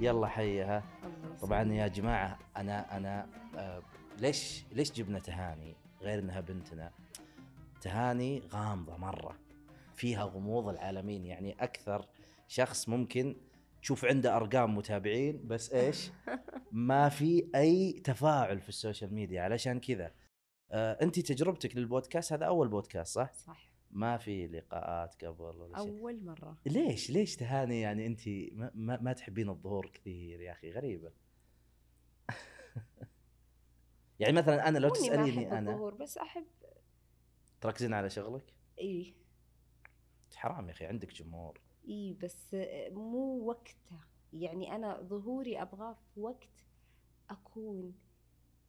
يلا حيها. طبعا يا جماعة أنا أنا آه ليش ليش جبنا تهاني غير إنها بنتنا؟ تهاني غامضة مرة فيها غموض العالمين. يعني أكثر شخص ممكن تشوف عنده أرقام متابعين بس إيش؟ ما في أي تفاعل في السوشيال ميديا علشان كذا. آه انت تجربتك للبودكاست هذا أول بودكاست صح؟ صح ما في لقاءات قبل ولا شيء. أول مرة. ليش؟ ليش تهاني يعني انت ما, ما, ما تحبين الظهور كثير يا أخي؟ غريبة. يعني مثلا أنا لو تسأليني أحب أنا الظهور بس أحب تركزين على شغلك؟ إي. حرام يا أخي عندك جمهور. إي بس مو وقته يعني أنا ظهوري أبغاه في وقت أكون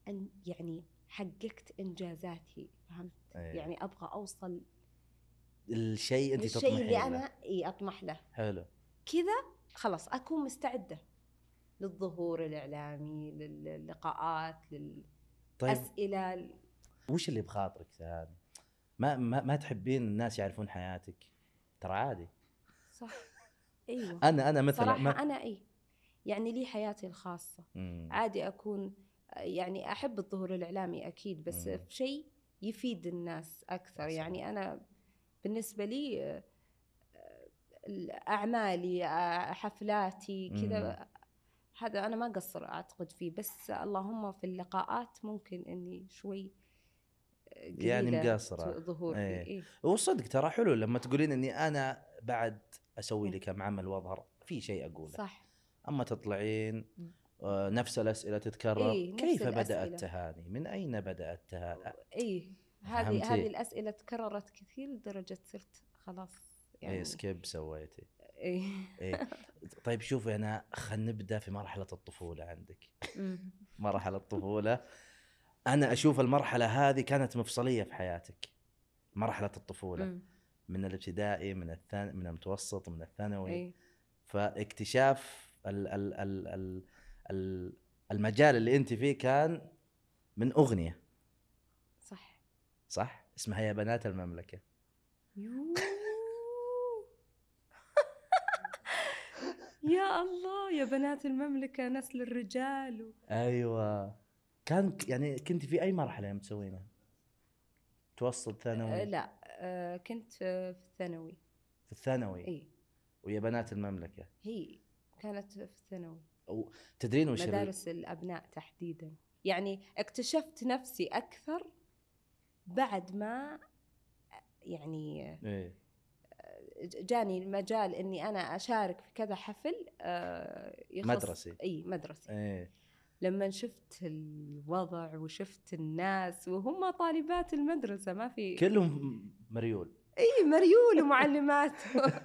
أن يعني حققت إنجازاتي فهمت؟ أيه. يعني أبغى أوصل الشيء انت تطمحين اللي له. أنا إي أطمح له. حلو. كذا خلاص أكون مستعدة للظهور الإعلامي للقاءات طيب. للاسئله وش اللي بخاطرك ثاني ما, ما ما تحبين الناس يعرفون حياتك؟ ترى عادي. صح. أيوه. أنا أنا مثلا صراحة ما... أنا إي يعني لي حياتي الخاصة. مم. عادي أكون يعني أحب الظهور الإعلامي أكيد بس مم. في شيء يفيد الناس أكثر. صح. يعني أنا بالنسبة لي أعمالي حفلاتي كذا هذا أنا ما قصر أعتقد فيه. بس اللهم في اللقاءات ممكن إني شوي يعني مقصرة. ظهور فيه. إيه. إيه. وصدق ترى حلو لما تقولين إني أنا بعد أسوي لي كم عمل وأظهر. في شيء أقوله. صح. أما تطلعين. آه، نفس الأسئلة تتكرر. إيه، كيف بدأت الأسئلة. تهاني من أين بدأت تهاني اي هذه؟ هذه الأسئلة تكررت كثير لدرجة صرت خلاص يعني يعني skip سويتي إيه. إيه. طيب شوفي أنا خلينا نبدأ في مرحلة الطفولة عندك. مرحلة الطفولة أنا أشوف المرحلة هذه كانت مفصلية في حياتك مرحلة الطفولة. من الابتدائي من الثاني من المتوسط من الثانوي إيه. فاكتشاف ال ال ال ال ال المجال اللي أنت فيه كان من أغنية صح؟ اسمها يا بنات المملكة. يا الله يا بنات المملكة نسل الرجال و... أيوه. كان يعني كنت في أي مرحلة يوم تسوينها؟ متوسط ثانوي؟ لا آه كنت في الثانوي. في الثانوي؟ إي. ويا بنات المملكة؟ هي كانت في الثانوي. أو تدرين وش مدارس الأبناء تحديدا. يعني اكتشفت نفسي أكثر بعد ما يعني إيه. جاني المجال إني أنا أشارك في كذا حفل آه، يخص مدرسي. إي مدرسي إيه. لما شفت الوضع وشفت الناس وهم طالبات المدرسة ما في كلهم مريول. إي مريول ومعلمات.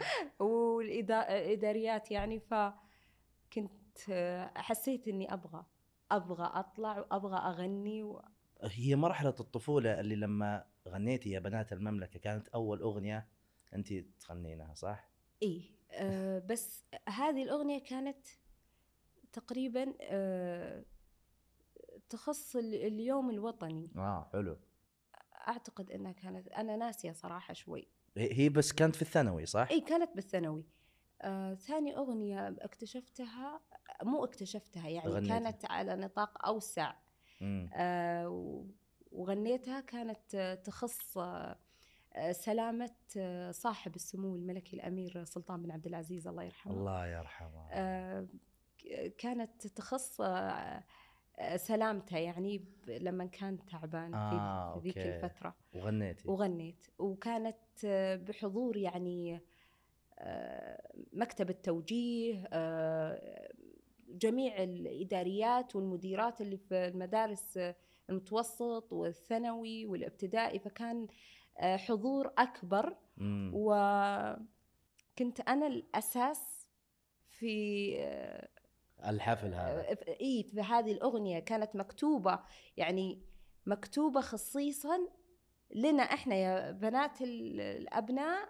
والاداريات يعني فكنت آه، حسيت إني أبغى أبغى أطلع وأبغى أغني و... هي مرحلة الطفولة اللي لما غنيتي يا بنات المملكة كانت أول أغنية انت تغنينها صح؟ إي آه بس هذه الأغنية كانت تقريبا آه تخص ال- اليوم الوطني. آه حلو. أعتقد إنها كانت أنا ناسية صراحة شوي. هي بس كانت في الثانوي صح؟ إي كانت بالثانوي. آه ثاني أغنية اكتشفتها مو اكتشفتها يعني غنيتي. كانت على نطاق أوسع. آه وغنيتها كانت تخص آه، سلامة آه، صاحب السمو الملكي الأمير سلطان بن عبد العزيز الله يرحمه. الله يرحمه. آه، كانت تخص آه، سلامته يعني لما كان تعبان آه، في ذيك. الفترة. وغنيتي. وغنيت. وكانت بحضور يعني مكتب التوجيه جميع الإداريات والمديرات اللي في المدارس آه، المتوسط والثانوي والابتدائي فكان آه، حضور أكبر. مم. وكنت أنا الأساس في آه، الحفل هذا. إي في هذه الأغنية. كانت مكتوبة يعني مكتوبة خصيصا لنا إحنا يا بنات ال- الأبناء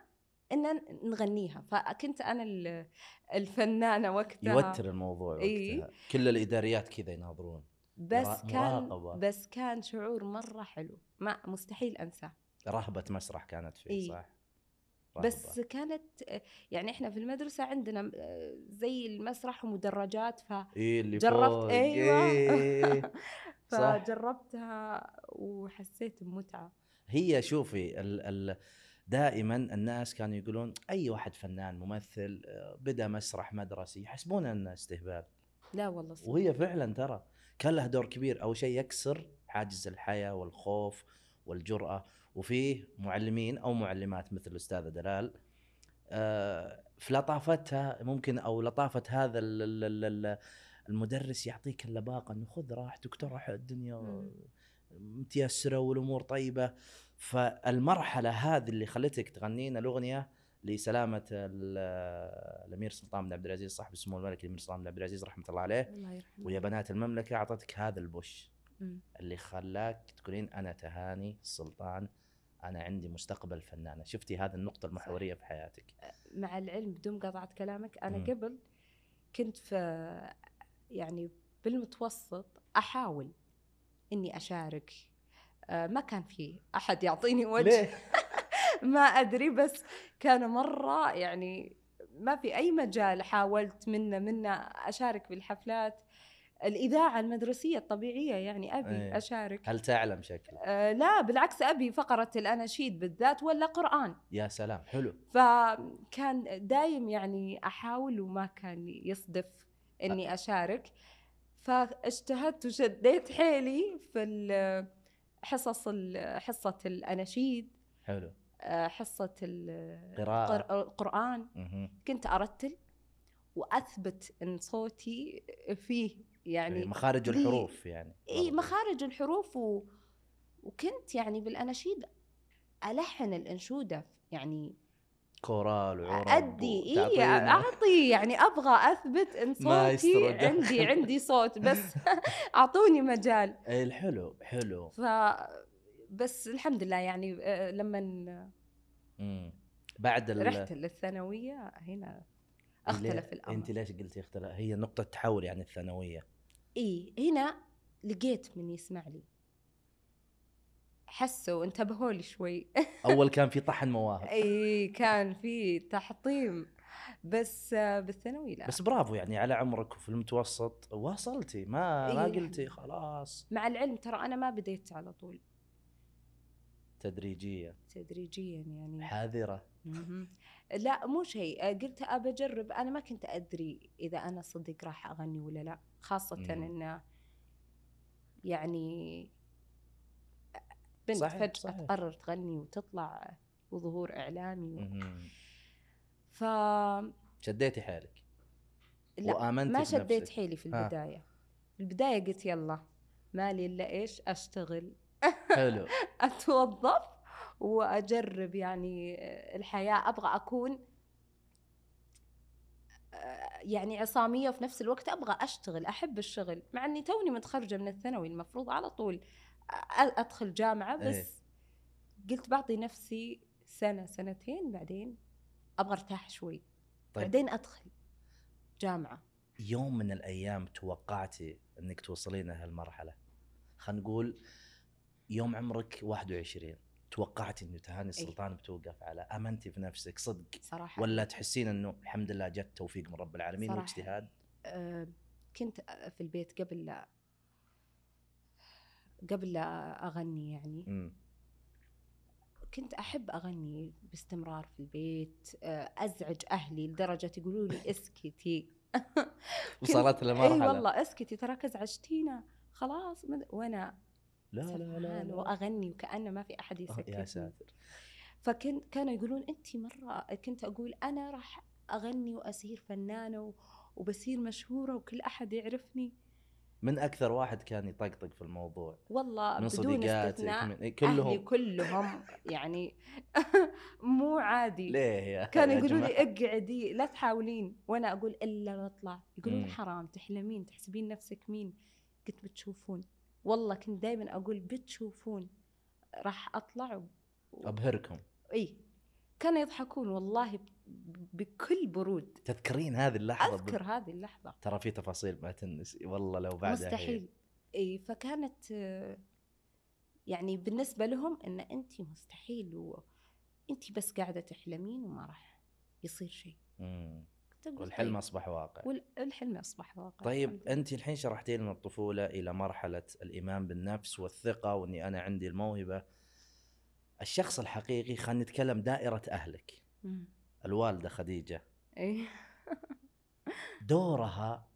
إن نغنيها. فكنت أنا ال- الفنانة وقتها. يوتر الموضوع وقتها. إيه. كل الإداريات كذا يناظرون. بس كان مراقبة. بس كان شعور مرة حلو. ما مستحيل أنساه. رهبة مسرح كانت فيه إيه. صح؟ بس كانت يعني إحنا في المدرسة عندنا زي المسرح ومدرجات ف اللي جربت أيوه. إيه. فجربتها وحسيت بمتعة. هي شوفي ال ال دائما الناس كانوا يقولون أي واحد فنان ممثل آه، بدا مسرح مدرسي يحسبون إنه استهبال لا والله صدق. وهي فعلا ترى كان له دور كبير أول شيء يكسر حاجز الحياة والخوف والجرأة وفيه معلمين أو معلمات مثل الأستاذة دلال آه، في لطافتها ممكن أو لطافة هذا ال- ال- ال- ال- المدرس يعطيك اللباقة إنه خذ راحتك وترى الدنيا. متيسرة والأمور طيبة فالمرحلة هذه اللي خلتك تغنين الأغنية لسلامة ال- الأمير سلطان بن عبد العزيز صاحب السمو الملكي الأمير سلطان بن عبد العزيز رحمة الله عليه. الله يرحمه. ويا بنات المملكة أعطتك هذا البوش. اللي خلاك تقولين أنا تهاني السلطان أنا عندي مستقبل فنانة. شفتي هذه النقطة المحورية في حياتك. مع العلم بدون مقاطعه كلامك أنا مم. قبل كنت في يعني بالمتوسط أحاول إني أشارك ما كان في أحد يعطيني وجه. ما أدري بس كان مرة يعني ما في أي مجال حاولت منه منه أشارك بالحفلات الإذاعة المدرسية الطبيعية يعني أبي إيه. أشارك. هل تعلم شكل آه لا بالعكس أبي فقرة الأناشيد بالذات ولا قرآن. يا سلام حلو. فكان دايم يعني أحاول وما كان يصدف إني أشارك. فاجتهدت وشديت حيلي في حصص ال- حصة الأناشيد حلو آه، حصة ال- قراءة. القر- القران مهم. كنت أرتل وأثبت إن صوتي فيه يعني يعني مخارج الحروف يعني إي. مخارج الحروف و... وكنت يعني بالأناشيد ألحن الأنشودة يعني كورال وعرب أدي اي. أعطي يعني أبغى أثبت إن صوتي. عندي عندي صوت بس أعطوني مجال اي الحلو حلو ف بس الحمد لله يعني آه، لما. بعد ال... رحت للثانوية هنا اختلف الأمر أنت ليش قلتي اختلف هي نقطة تحول يعني الثانوية اي هنا لقيت من يسمع لي حسوا انتبهوا لي شوي. أول كان في طحن مواهب. إي كان في تحطيم. بس آه، بالثانوي لا. بس برافو يعني على عمرك وفي المتوسط. واصلتي ما ما إيه. قلتي خلاص. مع العلم ترى أنا ما بديت على طول. تدريجيا. تدريجيا يعني. حاذرة. لا مو شيء. آه، قلت أبى أجرب. أنا ما كنت أدري إذا أنا صدق راح أغني ولا لا. خاصة. انه يعني بنت صحيح، فجأة صحيح. تقرر تغني وتطلع وظهور إعلامي و... ف شديتي حيلك؟ لا وآمنتي ما بنفسك. شديت حيلي في ها. البداية. في البداية قلت يلا مالي إلا إيش؟ أشتغل. حلو. أتوظف وأجرب يعني الحياة. أبغى أكون آه، يعني عصامية وفي نفس الوقت أبغى أشتغل أحب الشغل. مع إني توني متخرجة من الثانوي المفروض على طول أدخل جامعة إيه. بس قلت بعطي نفسي سنة سنتين بعدين أبغى أرتاح شوي. طيب. بعدين أدخل جامعة. يوم من الأيام توقعتي إنك توصلين هالمرحله خلينا نقول يوم عمرك 21 توقعتي إنه تهاني السلطان بتوقف على أمنتي في نفسك صدق؟ صراحة. ولا تحسين إنه الحمد لله جت توفيق من رب العالمين. واجتهاد؟ آه، كنت في البيت قبل لا قبل لا أغني يعني. امم كنت أحب أغني باستمرار في البيت آه، أزعج أهلي لدرجة يقولوا لي اسكتي. وصلت إي لمرحله والله اسكتي تراك ازعجتينا خلاص مد- وأنا لا لا لا, لا. وأغني وكأنه ما في أحد آه، يسكتني. يا ساتر. فكن كانوا يقولون انت مرة كنت أقول أنا راح أغني واصير فنانة وبصير مشهورة وكل أحد يعرفني. من أكثر واحد كان يطقطق في الموضوع. والله من بدون استثناء من إيه، أهلي كلهم كلهم يعني مو عادي. ليه يا كانوا يقولوا؟ لي اقعدي لا تحاولين. وأنا أقول إلا بطلع. يقولون. حرام تحلمين تحسبين نفسك مين؟ قلت بتشوفون. والله كنت دائما أقول بتشوفون. راح أطلع و... أبهركم. إي. كانوا يضحكون والله بكل برود. تذكرين هذه اللحظة ب- أذكر هذه اللحظة. ترى في تفاصيل ما تنسي والله لو بعدها. مستحيل. إي فكانت يعني بالنسبة لهم إن انت مستحيل و... انت بس قاعدة تحلمين وما راح يصير شيء. والحلم طيب. أصبح واقع. والحلم أصبح واقع. طيب. انت الحين شرحتي من الطفولة إلى مرحلة الإيمان بالنفس والثقة وإني أنا عندي الموهبة. الشخص الحقيقي خلينا نتكلم دائرة أهلك. مم. الوالدة خديجة. إيه. دورها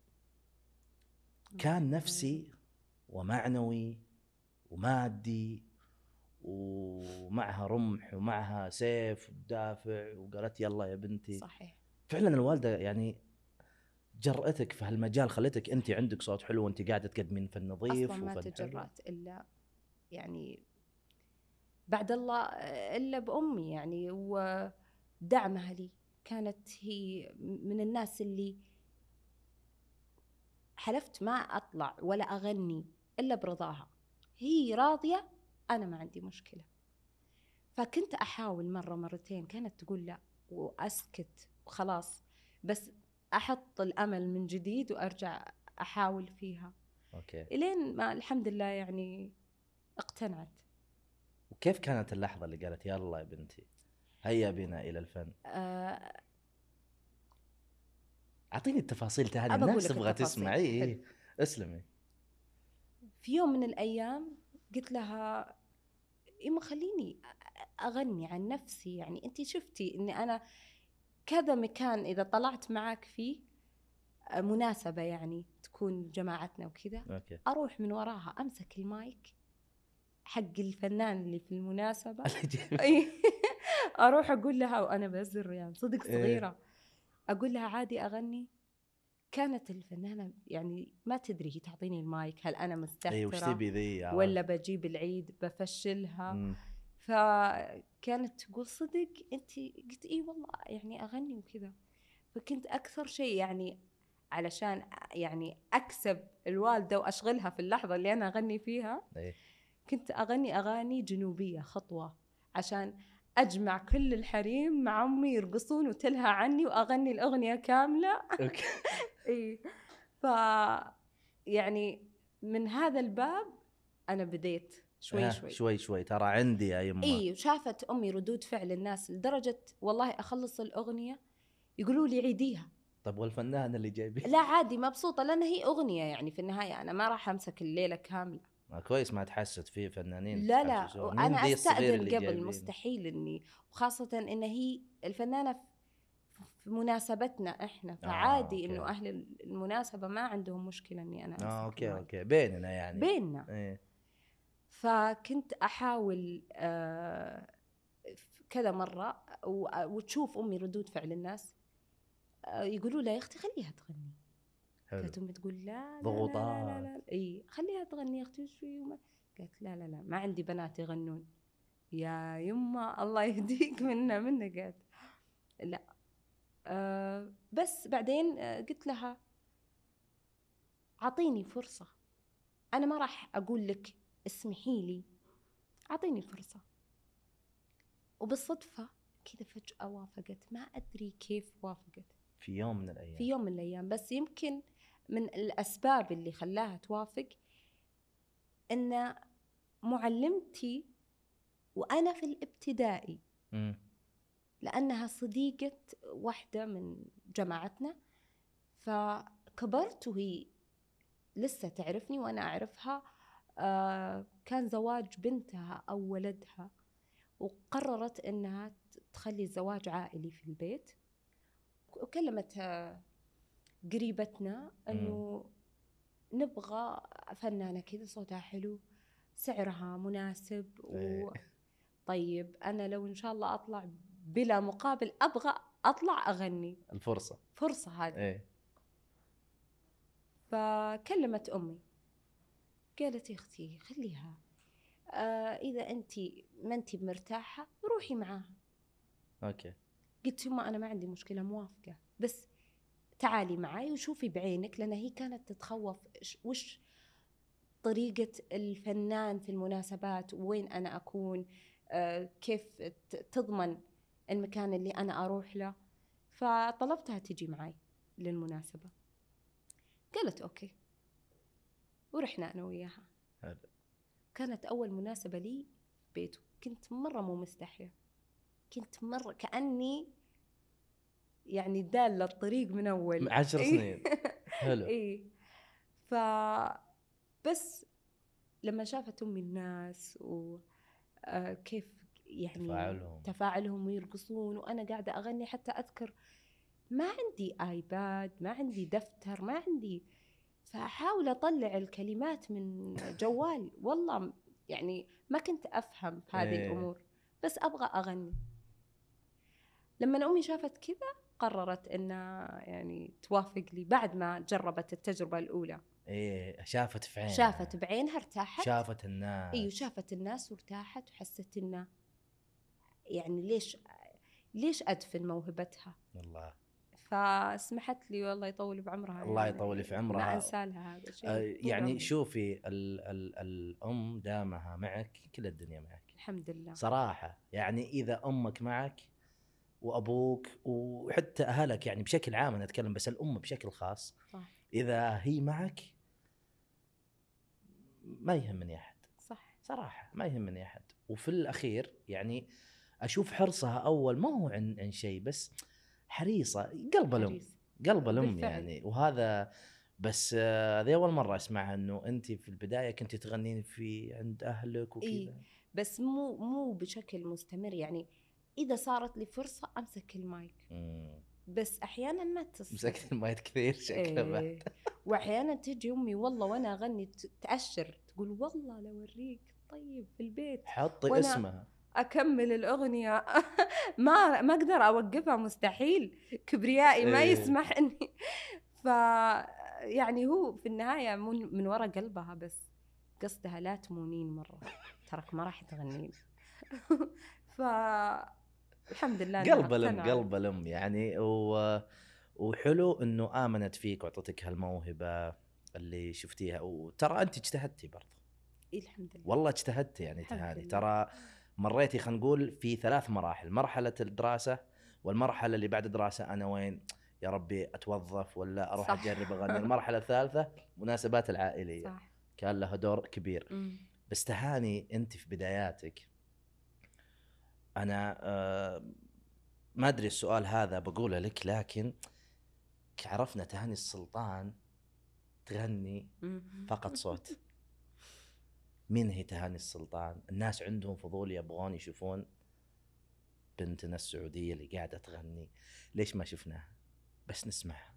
كان نفسي ومعنوي ومادي ومعها رمح ومعها سيف ودافع وقالت يلا يا بنتي. صحيح. فعلا الوالدة يعني جرأتك في هالمجال خلتك أنت عندك صوت حلو وأنت قاعدة تقدمين فن نظيف أصلا ما. تجرأت إلا يعني بعد الله إلا بأمي يعني ودعمها لي. كانت هي من الناس اللي حلفت ما أطلع ولا أغني إلا برضاها. هي راضية أنا ما عندي مشكلة. فكنت أحاول مرة مرتين كانت تقول لا وأسكت وخلاص بس أحط الأمل من جديد وأرجع أحاول فيها. أوكي. إلين ما الحمد لله يعني اقتنعت. وكيف كانت اللحظة اللي قالت يلا يا بنتي؟ هيا بنا إلى الفن. آه أعطيني التفاصيل تهاني أبى أقول الناس تبغى التفاصيل. تسمع اي اسلمي. في يوم من الأيام قلت لها إما خليني أغني عن نفسي. يعني أنت شفتي اني أنا كذا مكان إذا طلعت معك فيه آه، مناسبة يعني تكون جماعتنا وكذا أروح من وراها أمسك المايك حق الفنان اللي في المناسبة. أروح أقول لها وأنا بزر يعني صدق إيه. صغيرة أقول لها عادي أغني كانت الفنانة يعني ما تدري هي تعطيني المايك هل أنا وش مستهترة تبي ذي؟ ولا بجيب العيد بفشلها مم. فكانت تقول صدق أنت قلت إي والله يعني أغني وكذا فكنت أكثر شيء يعني علشان يعني أكسب الوالدة وأشغلها في اللحظة اللي أنا أغني فيها إيه. كنت أغني أغاني جنوبية خطوة عشان أجمع كل الحريم مع أمي يرقصون وتلهى عني وأغني الأغنية كاملة. أوكي. إي. ف يعني من هذا الباب أنا بديت شوي شوي. شوي شوي ترى عندي يا يمه إي وشافت أمي ردود فعل الناس لدرجة والله أخلص الأغنية يقولوا لي عيديها. طب والفنان اللي جايبين؟ لا عادي مبسوطة لأن هي أغنية يعني في النهاية أنا ما راح أمسك الليلة كاملة. آه، كويس ما تحسد فيه فنانين لا لا أنا أستأذن قبل جايبين؟ مستحيل إني وخاصة إن هي الفنانة في- في مناسبتنا إحنا فعادي أوكي. إنه أهل المناسبة ما عندهم مشكلة إني أنا آه أوكي المايك. أوكي بيننا يعني بيننا إيه فكنت أحاول آه، كذا مرة وتشوف أمي ردود فعل الناس آه، يقولوا لها يا أختي خليها تغني كانت أمي تقول لا لا لا لا, ضغوطات. لا, لا إي خليها تغني أختي شوي وما. قالت لا لا لا ما عندي بنات يغنون. يا يما الله يهديك منا منا قالت. لا. آه بس بعدين آه قلت لها أعطيني فرصة. أنا ما راح أقول لك اسمحي لي. أعطيني فرصة. وبالصدفة كذا فجأة وافقت. ما أدري كيف وافقت. في يوم من الأيام. في يوم من الأيام. بس يمكن من الأسباب اللي خلاها توافق إن معلمتي وأنا في الابتدائي مم. لأنها صديقة واحدة من جماعتنا فكبرت وهي لسه تعرفني وأنا أعرفها آه كان زواج بنتها أو ولدها وقررت إنها تخلي الزواج عائلي في البيت وكلمت قريبتنا إنه نبغى فنانة كذا صوتها حلو سعرها مناسب و... إيه. طيب أنا لو إن شاء الله أطلع بلا مقابل أبغى أطلع أغني. الفرصة. فرصة هذه. إيه. فكلمت أمي. قالت يا أختي خليها. آه إذا انت ما انت مرتاحة روحي معاها. أوكي. قلت يما أنا ما عندي مشكلة موافقة. بس تعالي معي وشوفي بعينك لأن هي كانت تتخوف. وش طريقة الفنان في المناسبات؟ وين أنا أكون؟ آه كيف تضمن المكان اللي أنا أروح له؟ فطلبتها تجي معي للمناسبة. قالت أوكي. ورحنا أنا وياها. حلو. كانت أول مناسبة لي في بيته. كنت مرة مو مستحيه كنت مرة كأني يعني داله الطريق من أول عشر إيه. سنين حلو اي ف بس لما شافت أمي الناس وكيف يعني تفاعلهم. تفاعلهم ويرقصون وأنا قاعدة أغني حتى أذكر ما عندي آيباد ما عندي دفتر ما عندي فأحاول أطلع الكلمات من جوال والله يعني ما كنت أفهم هذه إيه. الأمور بس أبغى أغني لما أمي شافت كذا قررت إنها يعني توافق لي بعد ما جربت التجربة الأولى. إيه شافت في عينها شافت بعينها ارتاحت. شافت الناس. إيوه شافت الناس وارتاحت وحست إنه يعني ليش ليش أدفن موهبتها؟ الله فسمحت لي والله يطول بعمرها الله يعني يطول في ما عمرها. انسى لها هذا الشيء آه، يعني. شوفي ال ال الأم دامها معك كل الدنيا معك. الحمد لله. صراحة يعني إذا أمك معك وأبوك وحتى أهلك يعني بشكل عام أنا أتكلم بس الام بشكل خاص صح إذا هي معك ما يهمني أحد صح صراحة ما يهمني أحد وفي الأخير يعني أشوف حرصها أول ما هو عن عن شيء بس حريصة قلب الأم. قلب الأم. يعني وهذا بس هذه أول مرة أسمعها إنه أنت في البداية كنت تغنين في عند أهلك وكذا إيه. بس مو مو بشكل مستمر يعني إذا صارت لي فرصة أمسك المايك. مم. بس أحيانا ما تصير. مسكت المايك كثير شكله. إيه. وأحيانا تجي أمي والله وأنا أغني تأشر. تقول والله لو أوريك. طيب في البيت. حطي اسمها. أكمل الأغنية. ما ما أقدر أوقفها مستحيل. كبريائي ما إيه. يسمح اني ف يعني هو في النهاية من, من وراء قلبها بس. قصدها لا تمونين مرة. ترك ما راح تغنين. ف الحمد لله قلب الأم. قلب الأم يعني و... وحلو إنه آمنت فيك وأعطتك هالموهبة اللي شفتيها وترى أنت اجتهدتي برضه. الحمد لله. والله اجتهدتي يعني تهاني. ترى مريتي خلينا نقول في ثلاث مراحل. مرحلة الدراسة والمرحلة اللي بعد الدراسة أنا وين؟ يا ربي أتوظف ولا أروح صح. أجرب أغني. المرحلة الثالثة مناسبات العائلية. صح. كان لها دور كبير. أمم. بس تهاني أنت في بداياتك أنا آه ما أدري السؤال هذا بقوله لك لكن عرفنا تهاني السلطان تغني. فقط صوت. مين هي تهاني السلطان؟ الناس عندهم فضول يبغون يشوفون بنتنا السعودية اللي قاعدة تغني. ليش ما شفناها؟ بس نسمعها.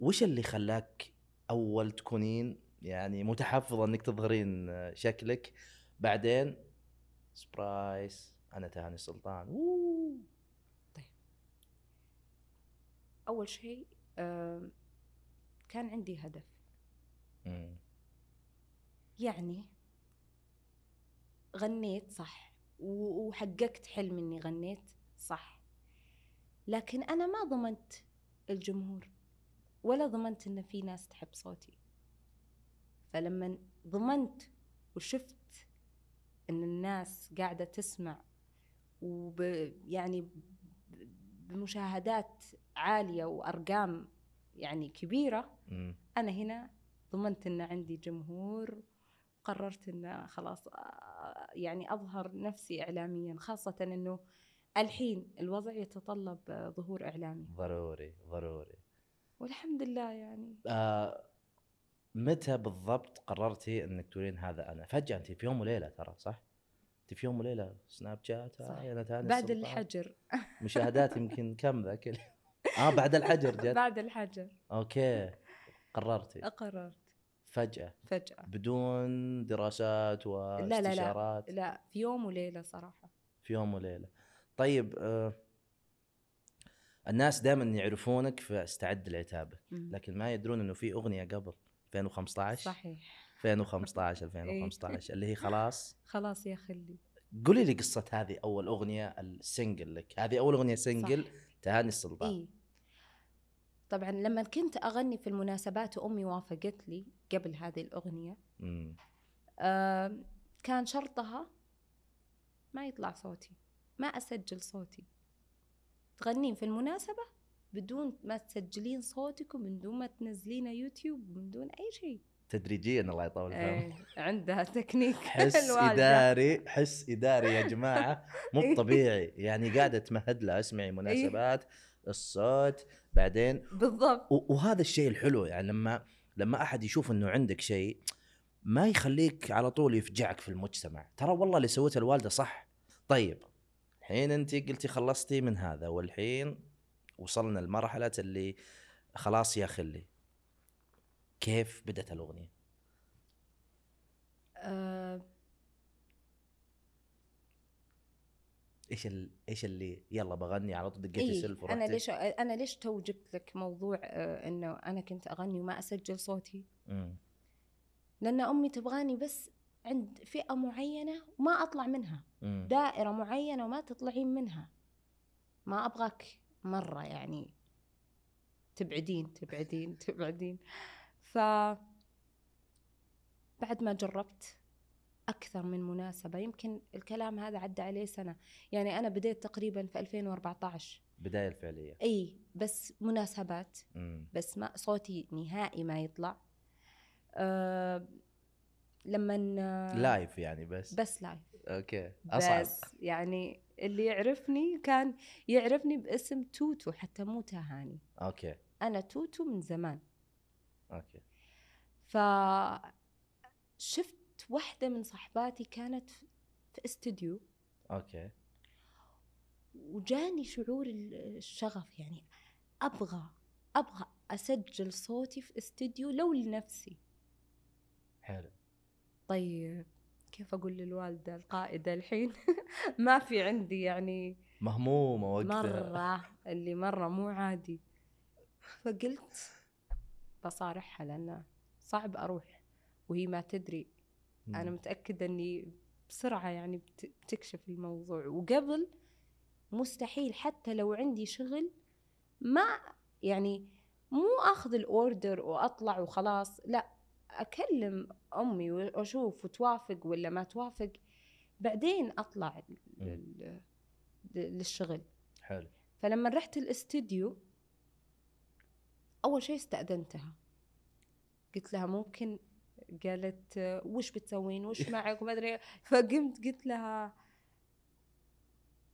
وش اللي خلاك أول تكونين يعني متحفظة أنك تظهرين شكلك؟ بعدين سبرايز أنا تهاني السلطان. أوه. أول شيء كان عندي هدف. مم. يعني غنيت صح وحققت حلم إني غنيت صح. لكن أنا ما ضمنت الجمهور ولا ضمنت إن في ناس تحب صوتي. فلما ضمنت وشفت إن الناس قاعدة تسمع وب يعني بمشاهدات عالية وأرقام يعني كبيرة مم. أنا هنا ضمنت إن عندي جمهور قررت إن خلاص يعني أظهر نفسي اعلاميا خاصة إنه الحين الوضع يتطلب ظهور إعلامي ضروري ضروري والحمد لله يعني آه متى بالضبط قررتي إنك تقولين هذا أنا؟ فجأة أنت في يوم وليلة ترى صح؟ انت في يوم وليلة سناب شات أنا تاني بعد السلطان. الحجر. مشاهدات يمكن كم ذاك آه بعد الحجر جت بعد الحجر. أوكي. قررتي. قررت. فجأة. فجأة. بدون دراسات لا، واستشارات. لا في يوم وليلة صراحة. في يوم وليلة. طيب آه الناس دائما يعرفونك في استعد لعتابك. لكن ما يدرون إنه في أغنية قبل 2015 صحيح. 2015 2015 اللي هي خلاص. خلاص يا خلي. قولي لي قصة هذه أول أغنية ال single لك. هذه أول أغنية single. تهاني السلطان. إيه. طبعا لما كنت أغني في المناسبات وأمي وافقت لي قبل هذه الأغنية مم. آم، كان شرطها ما يطلع صوتي ما أسجل صوتي. تغنين في المناسبة بدون ما تسجلين صوتك ومن دون ما تنزلينه يوتيوب ومن دون أي شيء. تدريجيا الله يطول إيه، عندها تكنيك حس. إداري حس إداري يا جماعة. مو طبيعي. يعني قاعدة تمهد له أسمعي مناسبات الصوت بعدين بالضبط. وهذا الشيء الحلو يعني لما لما أحد يشوف إنه عندك شيء ما يخليك على طول يفجعك في المجتمع. ترى والله اللي سوته الوالدة صح. طيب الحين أنت قلتي خلصتي من هذا والحين وصلنا لمرحلة اللي خلاص يا خلي كيف بدأت الأغنية آه، إيش ال... إيش اللي يلا بغني على طول دقيتي إيه سلف أنا؟ ليش أنا ليش تو جبت لك موضوع آه، إنه أنا كنت أغني وما أسجل صوتي مم. لأن أمي تبغاني بس عند فئة معينة وما أطلع منها مم. دائرة معينة وما تطلعين منها ما أبغاك مرة يعني تبعدين تبعدين تبعدين ف بعد ما جربت أكثر من مناسبة يمكن الكلام هذا عدى عليه سنة. يعني أنا بديت تقريبا في 2014 بداية الفعلية. إي بس مناسبات. مم. بس ما صوتي نهائي ما يطلع. أه لما live يعني بس. بس live أوكي. أصعب. بس يعني اللي يعرفني كان يعرفني باسم توتو حتى مو تهاني أوكي. أنا توتو من زمان. أوكي. ف شفت واحدة من صحباتي كانت في استوديو. أوكي. وجاني شعور ال- الشغف يعني أبغى أبغى أسجل صوتي في استوديو لو لنفسي. حلو. طيب كيف أقول للوالدة القائدة الحين؟ ما في عندي يعني مهمومة وقتها. مرة اللي مرة مو عادي. فقلت بصارحها لأنه صعب أروح وهي ما تدري. أنا مم. متأكدة إني بسرعة يعني بت- بتكشف الموضوع. وقبل مستحيل حتى لو عندي شغل ما يعني مو آخذ الاوردر وأطلع وخلاص. لا أكلم أمي وأشوف وتوافق ولا ما توافق. بعدين أطلع لل- للشغل. حلو. فلما رحت الاستديو أول شيء استأذنتها. قلت لها ممكن؟ قالت وش بتسوين؟ وش معك؟ وما أدري. فقمت قلت لها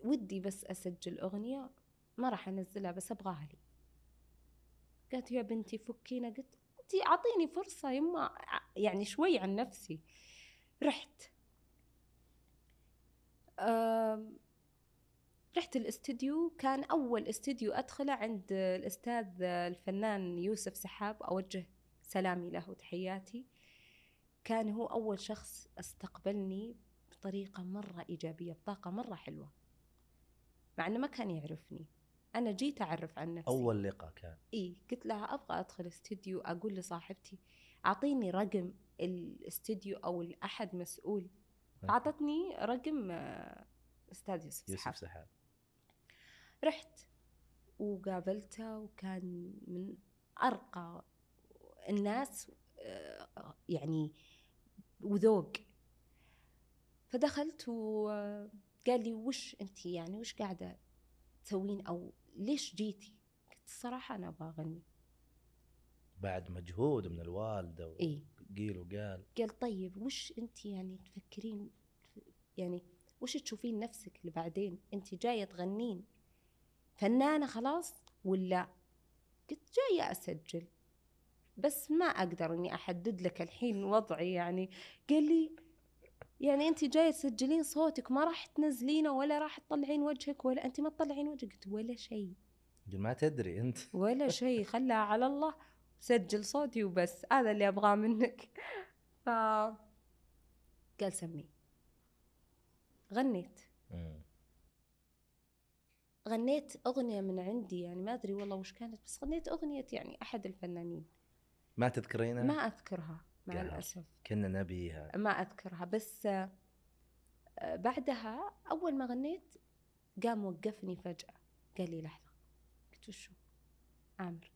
ودي بس أسجل أغنية ما راح أنزلها بس أبغاها لي. قالت يا بنتي فكينا. قلت انت أعطيني فرصة يما يعني شوي عن نفسي. رحت. رحت الاستديو كان أول استديو أدخله عند الأستاذ الفنان يوسف سحاب أوجه سلامي له وتحياتي. كان هو أول شخص استقبلني بطريقة مرة إيجابية بطاقة مرة حلوة مع إنه ما كان يعرفني. أنا جيت أعرف عن نفسي. أول لقاء كان. إي قلت لها أبغى أدخل استديو أقول لصاحبتي أعطيني رقم الاستديو أو احد مسؤول. فأعطتني رقم آه، أستاذ يوسف يوسف سحاب. سحاب. رحت وقابلته وكان من أرقى الناس آه، يعني وذوق. فدخلت وقال لي وش أنت يعني وش قاعدة تسوين؟ أو ليش جيتي؟ قلت الصراحة أنا أبغى أغني. بعد مجهود من الوالده و... إي. قيل وقال. قال طيب وش أنت يعني تفكرين يعني وش تشوفين نفسك اللي بعدين أنت جاية تغنين. فنانة خلاص ولا؟ قلت جاية أسجل. بس ما أقدر إني أحدد لك الحين وضعي يعني. قال لي يعني انت جاية تسجلين صوتك ما راح تنزلينه ولا راح تطلعين وجهك ولا انت ما تطلعين وجهك. قلت ولا شيء. ما تدري أنت. ولا شيء خلها على الله. سجل صوتي وبس هذا اللي أبغاه منك. ف قال سمي. غنيت. غنيت أغنية من عندي يعني ما أدري والله وش كانت بس غنيت أغنية يعني أحد الفنانين. ما تذكرينها؟ ما أذكرها مع قهر. الأسف. كنا نبيها. ما أذكرها بس آه، بعدها أول ما غنيت قام وقفني فجأة قال لي لحظة قلت وشو؟ عامر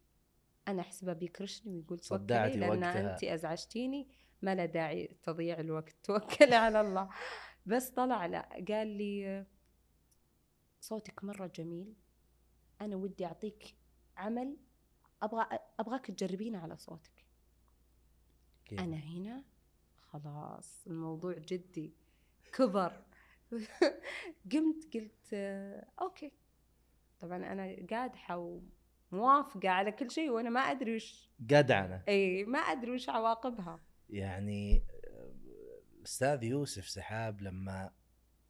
أنا أحسبه بيكرشني ويقول صدعتي لأن وقتها. أنت أزعجتيني ما له داعي تضييع الوقت توكلي على الله. بس طلع لا قال لي آه، صوتك مرة جميل. أنا ودي أعطيك عمل. أبغى أبغاك تجربينه على صوتك. كيف؟ أنا هنا. خلاص الموضوع جدي كبر. قمت قلت أوكي. طبعا أنا قادحة وموافقة على كل شيء وأنا ما أدري وش جدعنه إي ما أدري وش عواقبها. يعني الاستاذ يوسف سحاب لما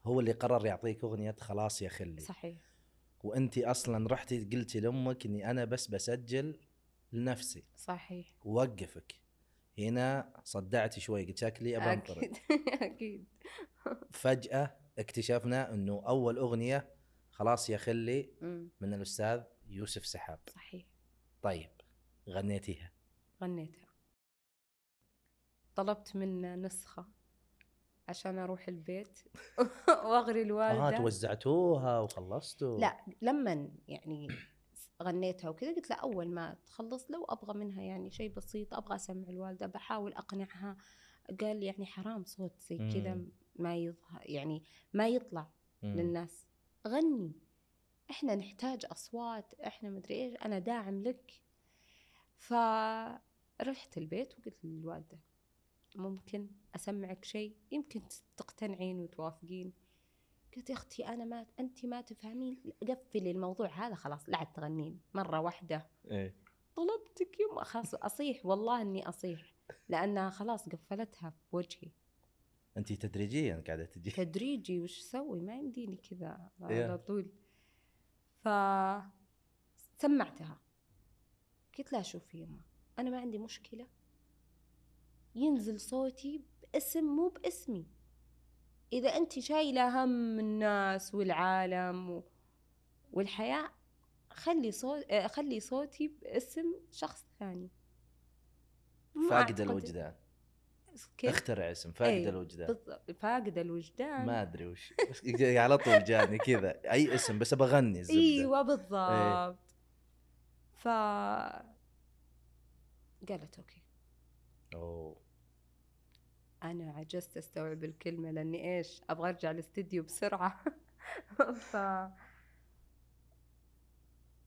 هو اللي قرر يعطيك أغنية خلاص يا خلي. صحيح. وأنت أصلا رحتي قلتي لأمك إني أنا بس بسجل لنفسي. صحيح. ووقفك هنا صدعتي شوي قلت شكلي ابى أكيد. أكيد. فجأة اكتشفنا إنه أول أغنية خلاص يا خلي من الأستاذ يوسف سحاب. صحيح. طيب غنيتيها. غنيتها. طلبت منه نسخة. عشان أروح البيت. وأغري آه الوالدة توزعتوها وخلصتوا. لا لما يعني غنيتها وكذا قلت له أول ما تخلص لو أبغى منها يعني شيء بسيط أبغى أسمع الوالدة بحاول أقنعها. قال يعني حرام صوت زي كذا. ما يظهر يعني ما يطلع مم. للناس. غني. إحنا نحتاج أصوات إحنا مدري إيش أنا داعم لك. فرحت البيت وقلت للوالدة ممكن أسمعك شيء يمكن تقتنعين وتوافقين. قلت يا أختي أنا ما انت ما تفهمين. قفلي الموضوع هذا خلاص لا عاد تغنين. مرة واحدة. إيه. طلبتك يوم خلاص أصيح. والله إني أصيح. لأنها خلاص قفلتها بوجهي. انت تدريجيا قاعدة تجي. تدريجي. وش أسوي؟ ما يمديني كذا إيه. على طول. ف سمعتها. قلت لها شوفي يما أنا ما عندي مشكلة. ينزل صوتي باسم مو باسمي. إذا أنت شايلة هم الناس والعالم و... والحياة خلي صوت آه، خلي صوتي باسم شخص ثاني. فاقد الوجدان. كيف؟ اخترع اسم فاقد إيه، الوجدان. بالضبط. فاقد الوجدان. ما أدري وش. بس على طول جاني كذا. أي اسم بس ابى أغني الزبدة. إيوه بالضبط. ف قالت أوكي. أوه. أنا عجزت أستوعب الكلمة لأني إيش أبغى أرجع الاستديو بسرعة. ف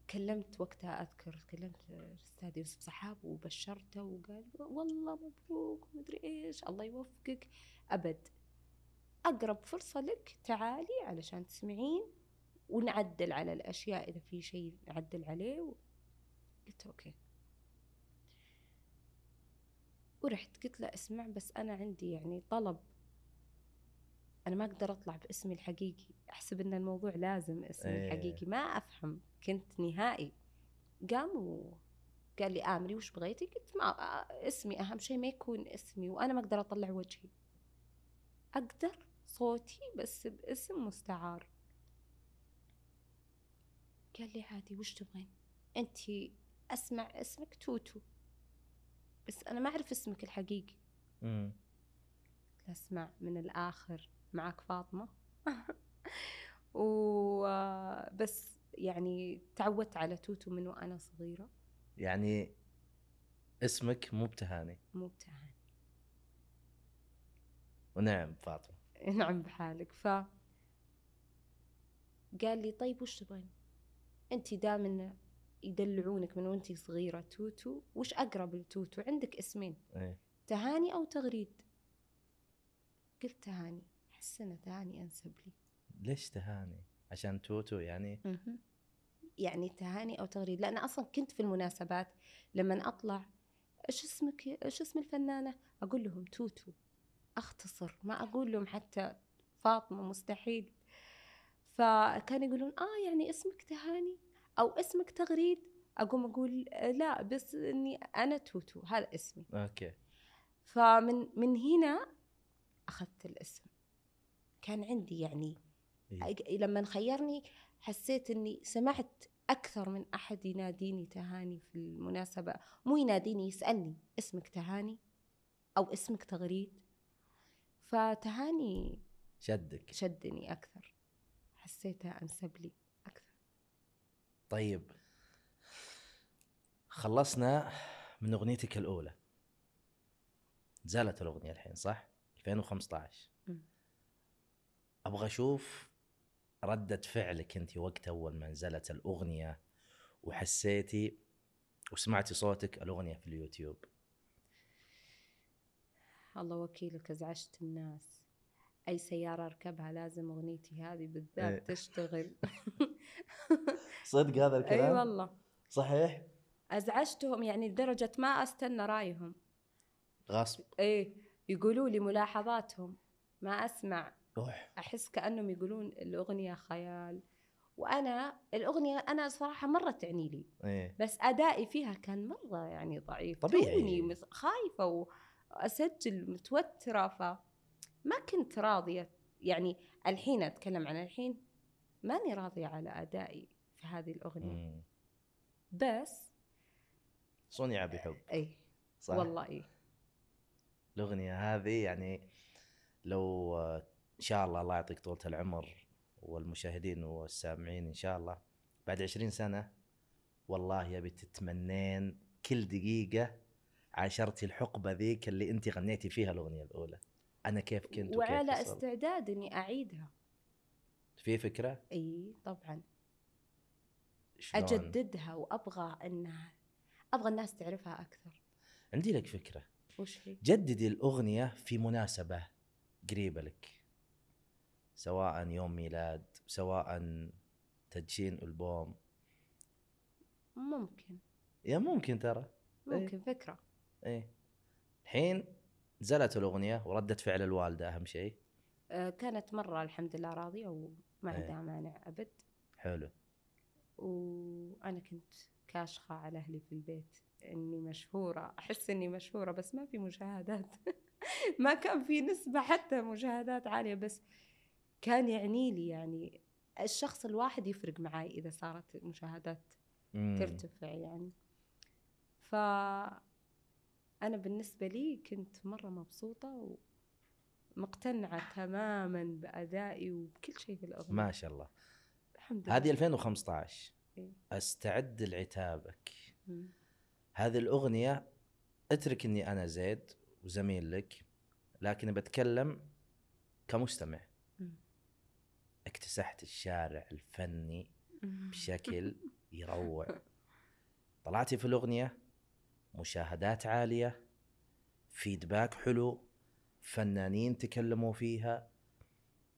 كلمت وقتها أذكر كلمت الأستاذ يوسف سحاب وبشرته وقال والله مبروك ومدري إيش الله يوفقك. أبد. أقرب فرصة لك تعالي علشان تسمعين ونعدل على الأشياء إذا في شيء نعدل عليه. قلت أوكي. ورحت قلت له اسمع بس أنا عندي يعني طلب. أنا ما أقدر أطلع باسمي الحقيقي أحسب إن الموضوع لازم اسمي إيه. الحقيقي ما أفهم كنت نهائي. قام وقال لي آمري وش بغيتي؟ قلت ما اسمي أهم شيء ما يكون اسمي وأنا ما أقدر أطلع وجهي. أقدر صوتي بس باسم مستعار. قال لي عادي وش تبغين؟ انت أسمع اسمك توتو. بس أنا ما أعرف اسمك الحقيقي. مم. لا اسمع من الآخر. معك فاطمة. وبس يعني تعودت على توتو من وأنا صغيرة. يعني اسمك مو بتهاني. مو بتهاني. ونعم فاطمة. نعم بحالك. ف قال لي طيب وش تبغين؟ انت دائما يدلعونك من وانت صغيرة توتو. وش أقرب لتوتو؟ عندك اسمين. إيه تهاني أو تغريد؟ قلت تهاني. أحس إن تهاني أنسب لي. ليش تهاني؟ عشان توتو يعني. يعني تهاني أو تغريد. لأن أصلا كنت في المناسبات لما أطلع إيش اسمك إيش اسم الفنانة؟ أقول لهم توتو. أختصر. ما أقول لهم حتى فاطمة مستحيل. فكانوا يقولون آه يعني اسمك تهاني؟ أو اسمك تغريد أقوم أقول آه، لا بس إني أنا توتو هذا اسمي. أوكي. فمن من هنا أخذت الاسم. كان عندي يعني إيه. لما خيرني حسيت إني سمعت أكثر من أحد يناديني تهاني في المناسبة. مو يناديني يسألني اسمك تهاني أو اسمك تغريد. فتهاني شدك. شدني أكثر. حسيتها أنسب لي. طيب. خلصنا من أغنيتك الأولى. نزلت الأغنية الحين صح؟ 2015 مم. أبغى أشوف ردة فعلك أنت وقت أول ما نزلت الأغنية وحسيتي وسمعتي صوتك الأغنية في اليوتيوب. الله وكيلك أزعجت الناس. أي سيارة أركبها لازم أغنيتي هذه بالذات إيه. تشتغل. صدق هذا أي الكلام؟ والله. صحيح؟ أزعجتهم يعني لدرجة ما أستنى رأيهم. غصب. إيه يقولوا لي ملاحظاتهم. ما أسمع. روح أحس كأنهم يقولون الأغنية خيال. وأنا الأغنية أنا صراحة مرة تعني لي. إيه. بس أدائي فيها كان مرة يعني ضعيف. طبيعي. توني خايفة وأسجل متوترة فما كنت راضية. يعني الحين أتكلم عن الحين ماني راضية على أدائي في هذه الأغنية. مم. بس صنع بحب اي صح؟ والله. اي الأغنية هذه يعني لو إن شاء الله الله يعطيك طولة العمر والمشاهدين والسامعين إن شاء الله. بعد عشرين سنة والله يبي تتمنين كل دقيقة عاشرتي الحقبة ذيك اللي أنت غنيتي فيها الأغنية الأولى. أنا كيف كنت وعلى وكيف. استعداد إني أعيدها. في فكرة؟ إي طبعا. شلون؟ أجددها وأبغى إنها أبغى الناس تعرفها أكثر. عندي لك فكرة. وش هي؟ جددي الأغنية في مناسبة قريبة لك. سواء يوم ميلاد سواء تدشين ألبوم. ممكن. يا ممكن ترى. ممكن فكرة. إيه. الحين نزلت الأغنية وردة فعل الوالدة أهم شيء؟ آه، كانت مرة الحمد لله راضية وما إيه. عندها مانع أبد. حلو. وأنا كنت كاشخة على أهلي في البيت إني مشهورة أحس إني مشهورة بس ما في مشاهدات. ما كان في نسبة حتى مشاهدات عالية بس كان يعني لي يعني الشخص الواحد يفرق معي إذا صارت المشاهدات مم. ترتفع يعني. ف أنا بالنسبة لي كنت مرة مبسوطة ومقتنعة تماما بأدائي وبكل شيء في الأغنية ما شاء الله الحمد لله هذه 2015 إيه. أستعد لعتابك مم. هذه الأغنية اترك إني أنا زيد وزميل لك لكن بتكلم كمستمع مم. اكتسحت الشارع الفني. بشكل يروع طلعتي في الأغنية مشاهدات عالية فيدباك حلو فنانين تكلموا فيها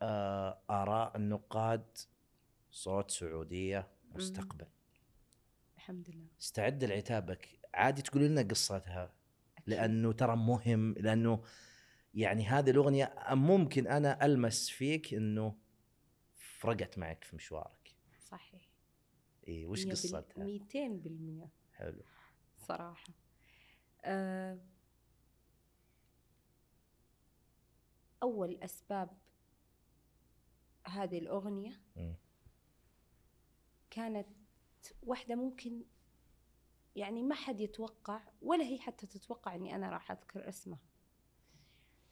آه، آراء النقاد صوت سعودية مستقبل. الحمد لله. استعد لعتابك عادي تقول لنا قصتها. لأنه ترى مهم لأنه يعني هذه الأغنية ممكن أنا ألمس فيك أنه فرقت معك في مشوارك. صحيح. إيه وش قصتها؟ ميتين بالمية. حلو. صراحة. آه، أول أسباب هذه الأغنية. كانت واحدة ممكن يعني ما حد يتوقع ولا هي حتى تتوقع إني أنا راح أذكر اسمها.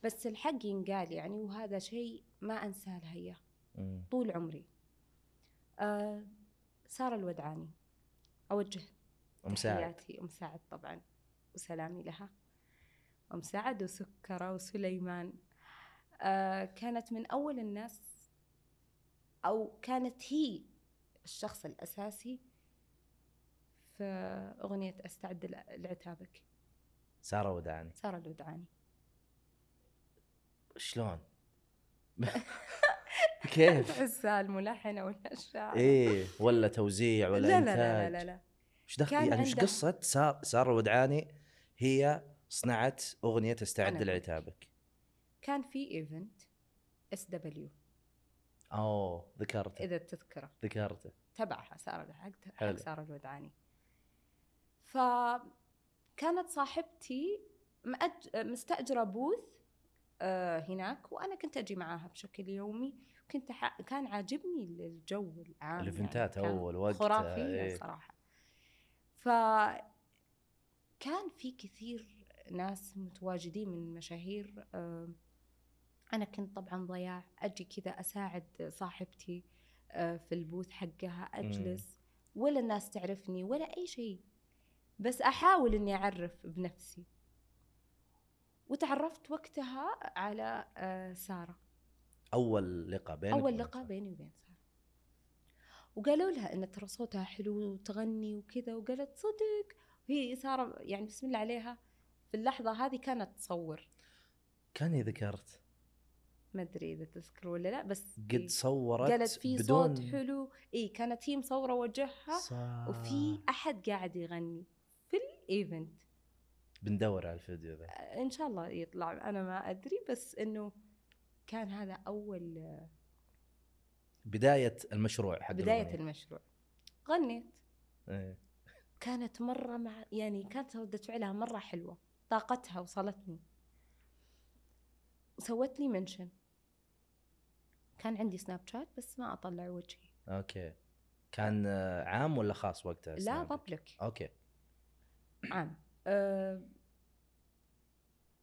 بس الحق ينقال يعني وهذا شيء ما أنساه لها إياه مم. طول عمري. آه سارة الودعاني. اوجه أم سعد. تحياتي أم سعد طبعا وسلامي لها. أم سعد وسكرة وسليمان. آه كانت من أول الناس أو كانت هي الشخص الأساسي في أغنية أستعد لعتابك. سارة وداني سارة الودعاني. شلون؟ كيف؟ تحسها الملحنه ولا الشاعر إيه ولا توزيع ولا لا, لا لا لا لا. إيش دخل يعني إيش قصة سار سارة الودعاني هي صنعت أغنية لك. لعتابك. كان في event SW أوه ذكرته. إذا تذكره. ذكرته. تبعها سارة حق حق. سارة الودعاني. فكانت صاحبتي مأج... مستأجرة booth آه، هناك وأنا كنت أجي معاها بشكل يومي. كنت ح... كان عاجبني الجو العام ال event ات يعني أول وقت خرافية إيه. صراحة. ف كان في كثير ناس متواجدين من مشاهير آه، أنا كنت طبعا ضياع أجي كذا أساعد صاحبتي آه، في البوث حقها أجلس ولا الناس تعرفني ولا أي شيء بس أحاول إني أعرف بنفسي. وتعرفت وقتها على آه، سارة. أول لقاء بينك أول لقاء. بيني وبين سارة. وقالوا لها إن ترى صوتها حلو وتغني وكذا وقالت صدق. هي سارة يعني بسم الله عليها. في اللحظة هذه كانت تصور. كاني ذكرت. ما أدري إذا تذكر ولا لا بس قد صورت قالت في بدون صوت حلو. اي كانت هي مصورة وجهها صح. وفي أحد قاعد يغني في ال event. بندور على الفيديو ذا. إن شاء الله يطلع. أنا ما أدري بس إنه كان هذا أول بداية المشروع حق بداية الأغنية. المشروع. غنيت. إيه. كانت مرة مع يعني كانت ردة فعلها مرة حلوة. طاقتها وصلتني. سوت لي mention. كان عندي Snapchat بس ما أطلع وجهي. okay. كان عام ولا خاص وقتها لا؟ public okay. عام. أه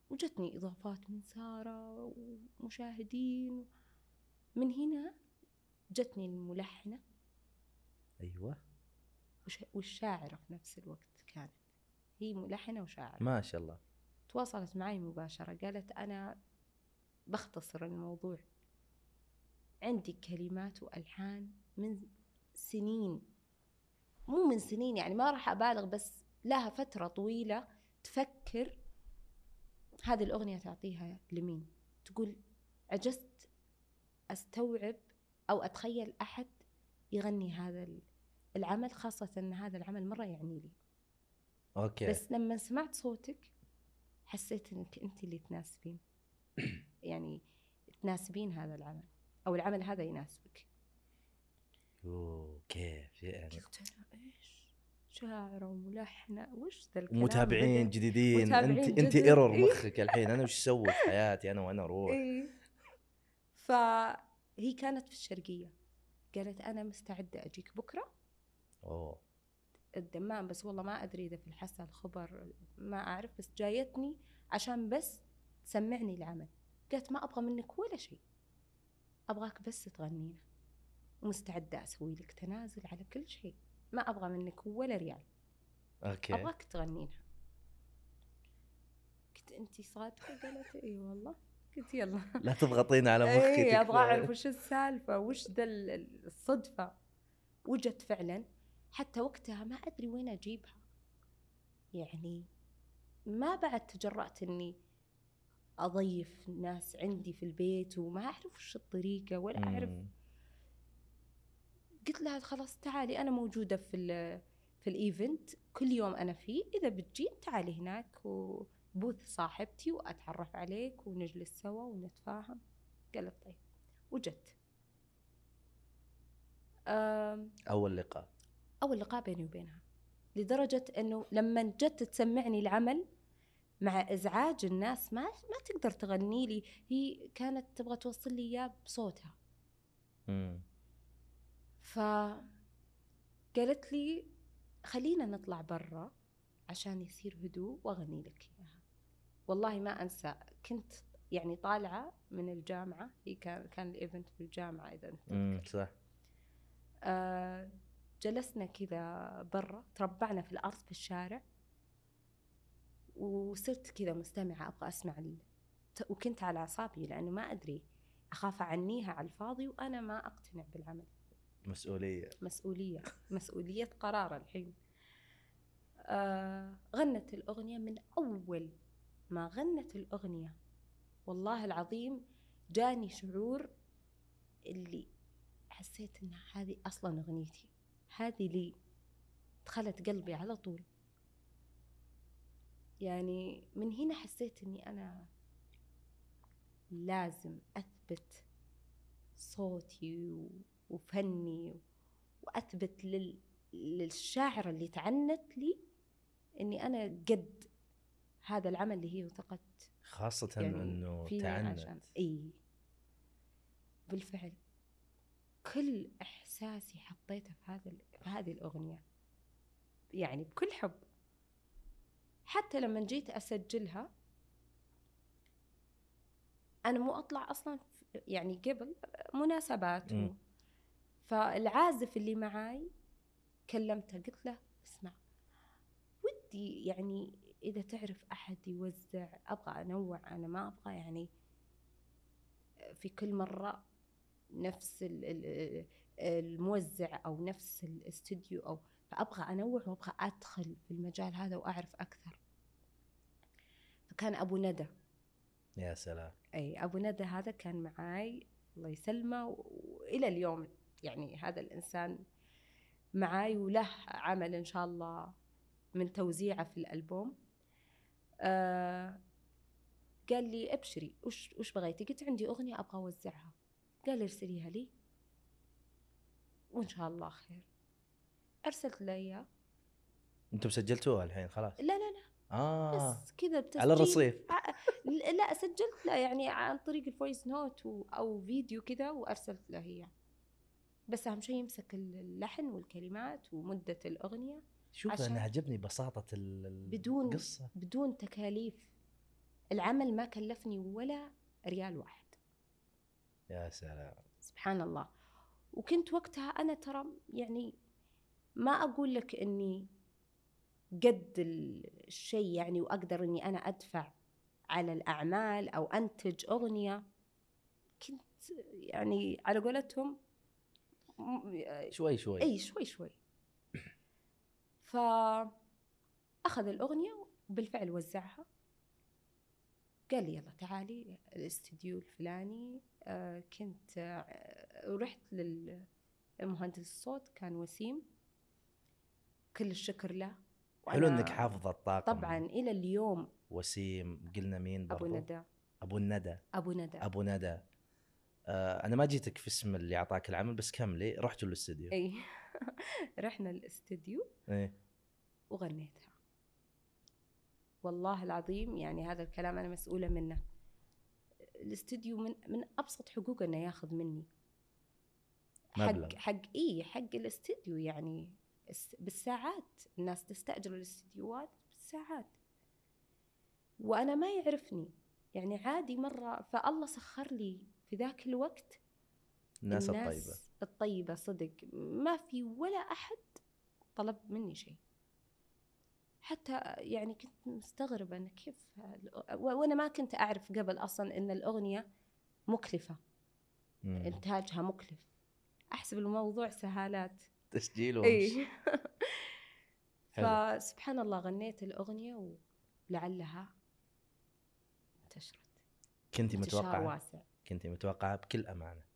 وجتني إضافات من سارة ومشاهدين. من هنا جتني الملحنة. أيوه. وش- والشاعرة في نفس الوقت كانت. هي ملحنة وشاعرة. ما شاء الله. تواصلت معي مباشرة. قالت أنا بختصر الموضوع. عندي كلمات وألحان من سنين. مو من سنين يعني ما راح أبالغ بس لها فترة طويلة تفكر هذه الأغنية تعطيها لمين؟ تقول عجزت أستوعب أو أتخيل أحد يغني هذا ال- العمل خاصة أن هذا العمل مرة يعني لي. أوكي. بس لما سمعت صوتك حسيت إنك أنت اللي تناسبين. يعني تناسبين هذا العمل أو العمل هذا يناسبك. اوه كيف يعني قلت أنا إيش؟ شاعرة وملحنة وش ذا الكلام؟ متابعين؟ جديدين. متابعين أنت انت. إيرور إيه. مخك الحين. أنا وش أسوي في حياتي؟ أنا وأنا أروح. إيه. فهي كانت في الشرقية. قالت أنا مستعدة أجيك بكرة. أوه. الدمام بس والله ما أدري إذا في الحسا الخبر ما أعرف بس جايتني عشان بس تسمعني العمل. قالت ما أبغى منك ولا شيء. أبغاك بس تغنينا. ومستعدة أسوي لك تنازل على كل شيء. ما أبغى منك ولا ريال. okay. أبغاك تغنينها قلت انت صادقة؟ قالت إي والله. قلت يلا لا تضغطين على مخي اي أبغى. أعرف وش السالفة وش ذا ال- ال- الصدفة وجت فعلا حتى وقتها ما أدري وين أجيبها يعني ما بعد تجرأت إني أضيف ناس عندي في البيت وما أعرف وش الطريقة ولا أعرف. قلت لها خلاص تعالي أنا موجودة في في الإيفنت كل يوم أنا فيه إذا بتجين تعالي هناك وبوث صاحبتي وأتعرف عليك ونجلس سوا ونتفاهم. قالت طيب. وجت أم، أول لقاء. أول لقاء بيني وبينها. لدرجة إنه لما جت تسمعني العمل مع إزعاج الناس ما ما تقدر تغني لي. هي كانت تبغى توصل لي إياه بصوتها. مم. فقالت لي خلينا نطلع برا عشان يصير هدوء وأغني لك إياها. والله ما أنسى كنت يعني طالعة من الجامعة هي كان كان الايفنت في الجامعة إذا أنت مم. تذكر. صح. آه جلسنا كذا برا تربعنا في الأرض في الشارع وصرت كذا مستمعة أبغى أسمع ال... وكنت على أعصابي لأنه ما أدري أخاف أعنيها على الفاضي وأنا ما أقتنع بالعمل. مسؤولية. مسؤولية مسؤولية قرار الحين. آه غنت الأغنية من أول ما غنت الأغنية. والله العظيم جاني شعور اللي حسيت إن هذه أصلا أغنيتي. هذه لي دخلت قلبي على طول. يعني من هنا حسيت إني أنا لازم أثبت صوتي وفني وأثبت لل... للشاعره اللي تعنت لي إني أنا قد هذا العمل اللي هي وثقت خاصة يعني إنه فيني تعنت. إي. بالفعل. كل إحساسي حطيته في هذا في هذه الأغنية. يعني بكل حب. حتى لما جيت أسجلها أنا مو أطلع أصلا يعني قبل مناسبات. مم. فالعازف اللي معاي كلمته قلت له اسمع ودي يعني إذا تعرف أحد يوزع أبغى أنوع أنا ما أبغى يعني في كل مرة نفس ال- ال- الموزع أو نفس الاستوديو أو فأبغى أنوع وأبغى أدخل في المجال هذا وأعرف أكثر. فكان أبو ندى. يا سلام. أي أبو ندى هذا كان معاي الله يسلمه وإلى اليوم يعني هذا الإنسان معاي وله عمل إن شاء الله من توزيعه في الألبوم. آه قال لي ابشري وش وش بغيتي؟ قلت عندي أغنية أبغى أوزعها. قال ارسليها لي. وإن شاء الله خير. أرسلت له إياه. أنتم سجلتوها الحين خلاص؟ لا لا لا. آه. بس كذا بتسجيل. على الرصيف. ع- لا سجلت له يعني عن طريق ال voice note أو فيديو كذا وأرسلت له إياه. بس أهم شيء يمسك اللحن والكلمات ومدة الأغنية. شوف عشان- أنا عجبني بساطة ال- ال- بدون- القصة. بدون تكاليف. العمل ما كلفني ولا ريال واحد. يا سلام. سبحان الله. وكنت وقتها أنا ترى يعني ما أقول لك إني قد الشيء يعني وأقدر إني أنا أدفع على الأعمال أو أنتج أغنية. كنت يعني على قولتهم شوي شوي. إي شوي شوي. ف أخذ الأغنية وبالفعل وزعها. قال لي يلا تعالي الاستديو الفلاني آه، كنت آه، رحت للمهندس الصوت كان وسيم. كل الشكر له. حلو إنك حافظه الطاقم. طبعا إلى اليوم. وسيم قلنا مين برضو؟ ابو ندى. أبو الندى أبو ندى. أبو ندى. آه أنا ما جيتك في اسم اللي أعطاك العمل بس كملي رحتوا الاستديو إي. رحنا الاستديو إيه. وغنيتها. والله العظيم يعني هذا الكلام أنا مسؤولة منه. الاستديو من من أبسط حقوقه إنه ياخذ مني. مبلغ. حق حق إي حق الاستديو يعني الس- بالساعات. الناس تستأجر الاستديوهات بالساعات. وأنا ما يعرفني. يعني عادي مرة فالله سخر لي في ذاك الوقت الناس الطيبة. الطيبة صدق ما في ولا أحد طلب مني شيء. حتى يعني كنت مستغربة أن كيف وأنا ما كنت أعرف قبل أصلا أن الأغنية مكلفة. مم. إنتاجها مكلف. أحسب الموضوع سهالات. تسجيل ومش إي حلو. فسبحان الله غنيت الأغنية ولعلها انتشرت. كنت انتشار متوقعه واسع. كنت متوقعة بكل إي.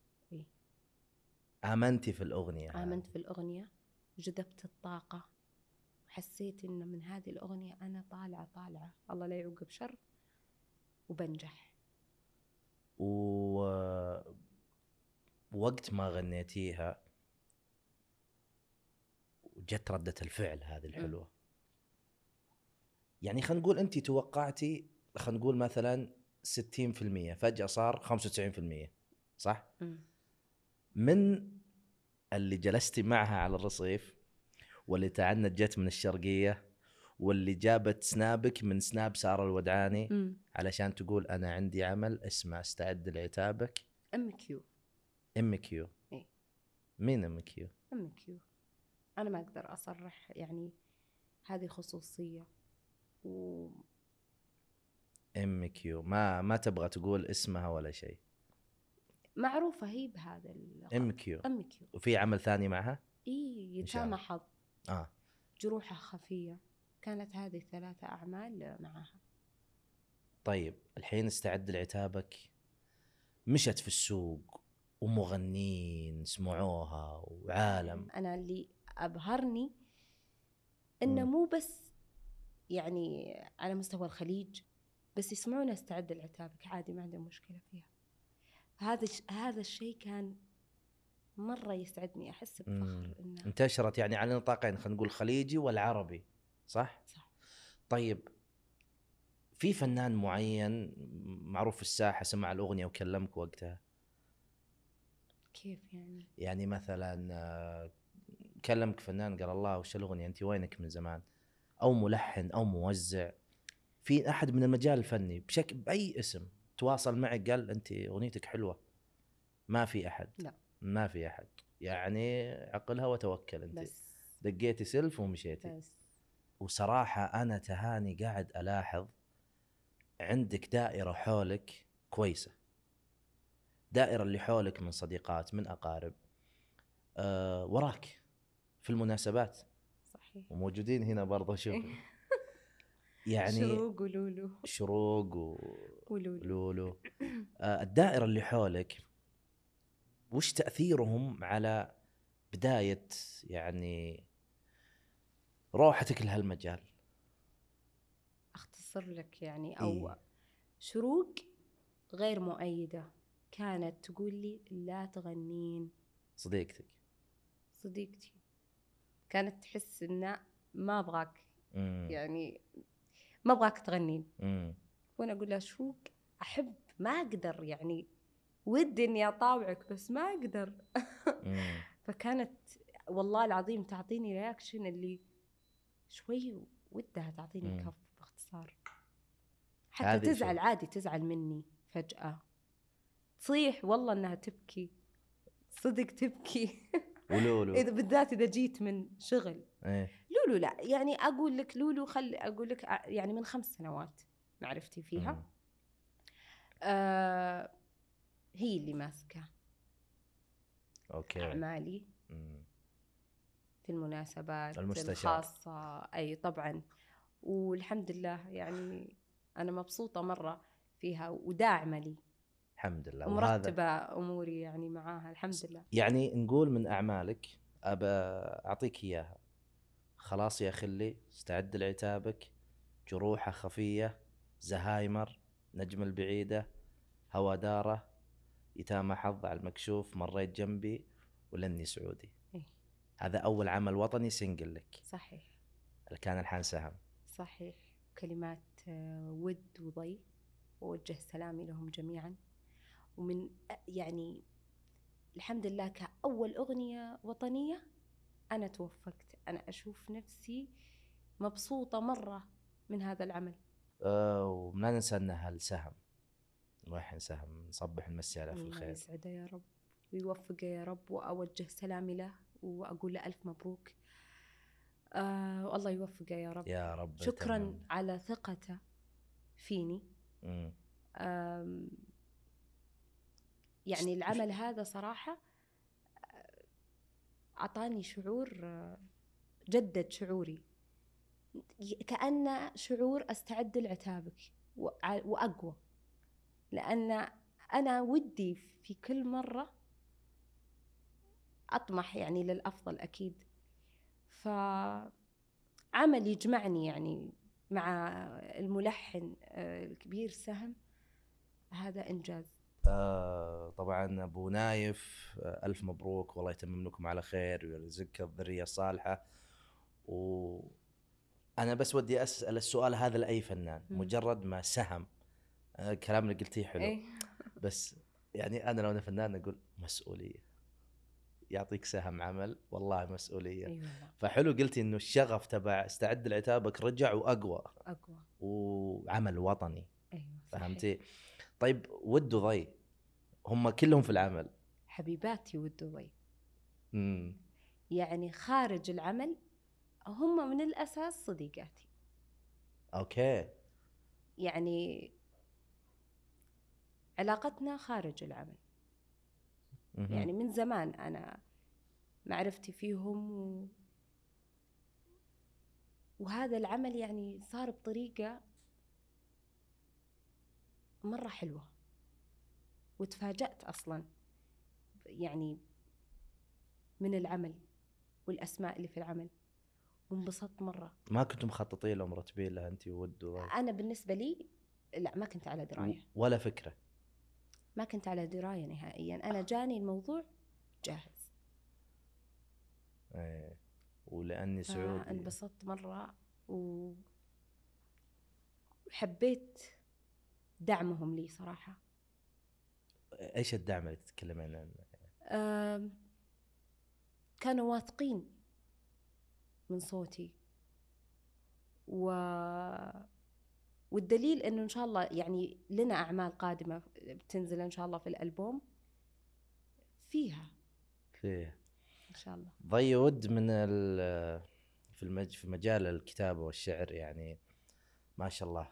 امنتي في الأغنية. آمنت في الأغنية جذبت الطاقة. وحسيت إن من هذه الأغنية أنا طالعة طالعة. الله لا يعوقب شر وبنجح. و وقت ما غنيتيها وجت ردة الفعل هذه الحلوة. يعني خلينا نقول انت توقعتي خلينا نقول مثلا 60% فجأة صار 95% صح؟ من اللي جلستي معها على الرصيف واللي تعنت جت من الشرقية واللي جابت سنابك من سناب سارة الودعاني أمم. علشان تقول أنا عندي عمل اسمه أستعد لعتابك. أم كيو. أم كيو. إيه. مين أم كيو؟ أم كيو. أنا ما أقدر أصرح يعني هذه خصوصية. ومعروفة أم كيو. ما ما تبغى تقول اسمها ولا شيء. هي بهذا. ام كيو أم كيو وفي عمل ثاني معها؟ شاء يتامى. حظ. آه. جروحها خفية. كانت هذه الثلاثة أعمال معها. طيب الحين استعد لعتابك. مشت في السوق ومغنين سمعوها وعالم. أنا اللي أبهرني إنه. مو بس يعني على مستوى الخليج بس يسمعونا استعد لعتابك. عادي ما عندهم مشكلة فيها. هذا هذا الشيء كان مرة يسعدني أحس. بفخر إنه انتشرت يعني على نطاقين خلينا نقول الخليجي والعربي صح؟ صح. طيب في فنان معين معروف في الساحة سمع الأغنية وكلمك وقتها؟ كيف يعني؟ يعني مثلا آه، كلمك فنان قال الله وش الأغنية؟ انت وينك من زمان؟ أو ملحن أو موزع؟ في أحد من المجال الفني بشكل بأي اسم؟ تواصل معك قال انت أغنيتك حلوة. ما في أحد. لا. ما في أحد. يعني عقلها وتوكل انت. بس. دقيتي سلف ومشيتي. بس. وصراحة أنا تهاني قاعد ألاحظ عندك دائرة حولك كويسة. دائرة اللي حولك من صديقات من أقارب أه وراك في المناسبات. صحيح. وموجودين هنا برضه شوف. يعني شروق ولولو. شروق و... ولولو. لولو. آه، الدائرة اللي حولك وش تأثيرهم على بداية يعني روحتك لهالمجال؟ أختصر لك يعني أو إيه. شروق غير مؤيدة. كانت تقول لي لا تغنين. صديقتك. صديقتي. كانت تحس إنه ما أبغاك. مم. يعني ما أبغاك تغنين. مم. وأنا أقول لها شروق أحب ما أقدر يعني. ودي إني أطاوعك بس ما أقدر. فكانت والله العظيم تعطيني رياكشن اللي شوي ودها تعطيني مم. كف باختصار. حتى تزعل شوف. عادي تزعل مني فجأة. تصيح والله إنها تبكي. صدق تبكي. ولولو. إذا بالذات إذا جيت من شغل. إيه. لولو لا يعني أقول لك لولو خل أقول لك ع- يعني من خمس سنوات معرفتي فيها؟ مم. آه هي اللي ماسكة أوكي. أعمالي مم. في المناسبات المستشار. الخاصة. أي طبعا. والحمد لله يعني أنا مبسوطة مرة فيها وداعمة لي. الحمد لله. وهذا ومرتبة أموري يعني معاها الحمد لله. يعني نقول من أعمالك أبى أعطيك إياها. خلاص يا خلي استعد لعتابك. جروحه خفية زهايمر نجم البعيدة هوا دارة يتامى حظ على المكشوف مريت جنبي ولاني سعودي. إيه. هذا أول عمل وطني سنجل لك. صحيح. كان الحان سهم. صحيح. كلمات آه، ود وضي ووجه سلامي لهم جميعا. ومن أ- يعني الحمد لله كأول أغنية وطنية أنا توفقت. أنا أشوف نفسي مبسوطة مرة من هذا العمل. أه وما ننسى أنها السهم. نروح سهم نصبح نمسي عليه في الله الخير. يسعده يا رب ويوفقه يا رب وأوجه سلامي له وأقول له ألف مبروك. آه والله يوفقه يا رب. يا رب شكرا تمام. على ثقته فيني. مم. يعني العمل هذا صراحة آه، أعطاني شعور آه، جدد شعوري. كأنه شعور أستعد لعتابك وأقوى. لأن أنا ودي في كل مرة أطمح يعني للأفضل أكيد. فعمل يجمعني يعني مع الملحن آه، الكبير سهم هذا إنجاز. آه طبعا أبو نايف آه ألف مبروك والله يتمم لكم على خير ويرزقك الذرية الصالحة. و أنا بس ودي أسأل السؤال هذا لأي فنان مم. مجرد ما سهم آه الكلام اللي قلتيه حلو. إيه؟ بس يعني أنا لو أنا فنان أقول مسؤولية. يعطيك سهم عمل والله مسؤولية. فحلو قلتي إنه الشغف تبع استعد لعتابك رجع وأقوى. أقوى. وعمل وطني. أيوه. فهمتي؟ طيب ود ضي. هم كلهم في العمل. حبيباتي ودبي امم يعني خارج العمل هم من الأساس صديقاتي. أوكي. يعني علاقتنا خارج العمل. مهم. يعني من زمان أنا معرفتي فيهم و... وهذا العمل يعني صار بطريقة مرة حلوة. وتفاجأت أصلا يعني من العمل والأسماء اللي في العمل. وانبسطت مرة. ما كنتم مخططين له مرتبين له انت وود أنا بالنسبة لي لا ما كنت على دراية. ولا فكرة. ما كنت على دراية نهائيا. أنا جاني الموضوع جاهز. إيه. ولأني سعودي انبسطت مرة و... وحبيت دعمهم لي صراحة. إيش الدعم اللي تتكلمين عنه؟ كانوا واثقين. من صوتي. و... والدليل إنه إن شاء الله يعني لنا أعمال قادمة بتنزل إن شاء الله في الألبوم فيها. فيه إن شاء الله. ضي ود من ال في المج في مجال الكتابة والشعر يعني ما شاء الله.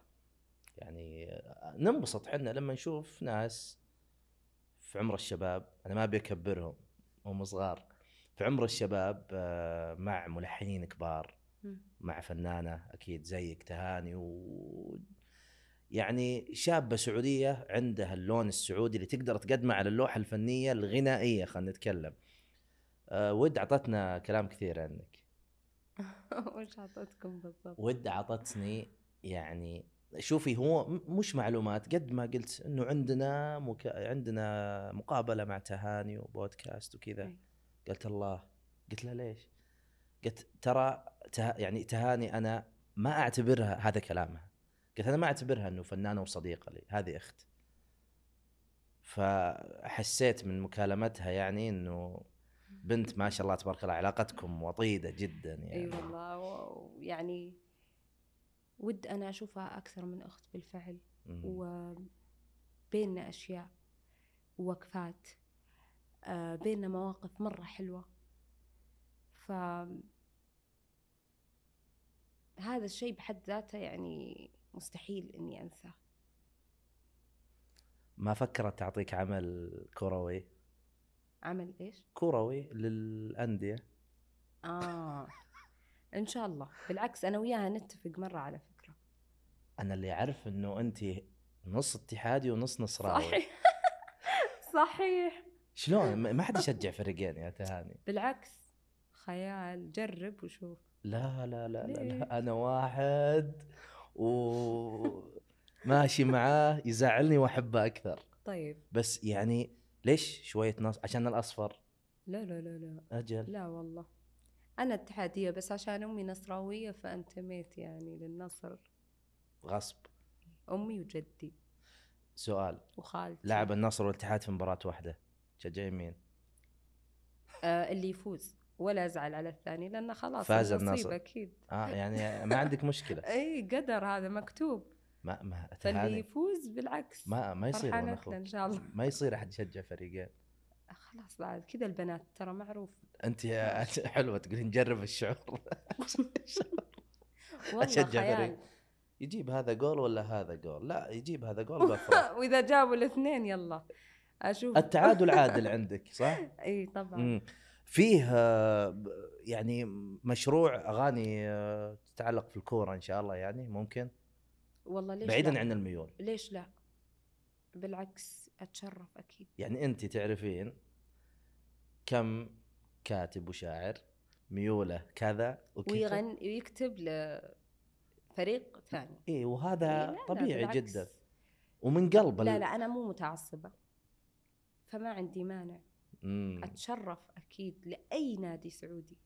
يعني ننبسط إحنا لما نشوف ناس في عمر الشباب أنا ما أبي أكبرهم هم صغار. في عمر الشباب آه، مع ملحنين كبار. مع فنانة أكيد زيك تهاني و يعني شابة سعودية عندها اللون السعودي اللي تقدر تقدمه على اللوحة الفنية الغنائية خلينا نتكلم. أه ود أعطتنا كلام كثير عنك. وش اعطيتكم بالضبط؟ ود أعطتني يعني شوفي هو مش معلومات قد ما قلت إنه عندنا مك... عندنا مقابلة مع تهاني وبودكاست وكذا قلت الله. قلت لها ليش؟ قلت ترى ته... يعني تهاني أنا ما أعتبرها هذا كلامها. قلت أنا ما أعتبرها إنه فنانة وصديقة لي هذه أخت. فحسيت من مكالمتها يعني إنه بنت ما شاء الله تبارك الله علاقتكم وطيدة جدا يعني. أي والله و- ويعني ود أنا أشوفها أكثر من أخت بالفعل. وبيننا أشياء ووقفات. بيننا مواقف مرة حلوة. ف هذا الشيء بحد ذاته يعني مستحيل إني أنساه. ما فكرت تعطيك عمل كروي؟ عمل إيش؟ كروي للأندية. آه إن شاء الله. بالعكس أنا وياها نتفق مرة على فكرة. أنا اللي أعرف إنه انت نص اتحادي ونص نصراوي. صحيح. صحيح. شلون؟ ما حد يشجع فريقين يا تهاني. بالعكس خيال جرب وشوف. لا لا لا لا؟ لا. أنا واحد وماشي معاه يزعلني وأحبه أكثر. طيب. بس يعني ليش شوية نص عشان الأصفر. لا لا لا لا. أجل. لا والله. أنا اتحادية بس عشان أمي نصراوية فانتميت يعني للنصر. غصب. أمي وجدي. سؤال. وخالتي. لعب النصر والاتحاد في مباراة واحدة. تشجعين مين؟ آه اللي يفوز. ولا أزعل على الثاني لأنه خلاص فاز النصيب النصر. أكيد. آه يعني ما عندك مشكلة. أي قدر هذا مكتوب. ما ما فاللي يفوز بالعكس. ما ما يصير إن شاء الله. ما يصير أحد يشجع فريقين. خلاص بعد كذا البنات ترى معروف. أنت يا حلوة تقولين نجرب الشعور. خيال فريق. يجيب هذا جول ولا هذا جول؟ لا يجيب هذا جول وإذا جابوا الاثنين يلا. أشوف. التعادل عادل عندك صح؟ أي طبعا. مم. فيه آه، يعني مشروع أغاني آه، تتعلق في الكورة إن شاء الله يعني ممكن؟ والله ليش بعيدا لا؟ عن الميول. ليش لا؟ بالعكس أتشرف أكيد. يعني أنت تعرفين كم كاتب وشاعر ميوله كذا وكذا ويغن ويكتب لفريق ثاني. إي إيه، وهذا لا، لا، طبيعي بالعكس. جدا. ومن قلب لا لا أنا مو متعصبة. فما عندي مانع. مم. أتشرف أكيد لأي نادي سعودي.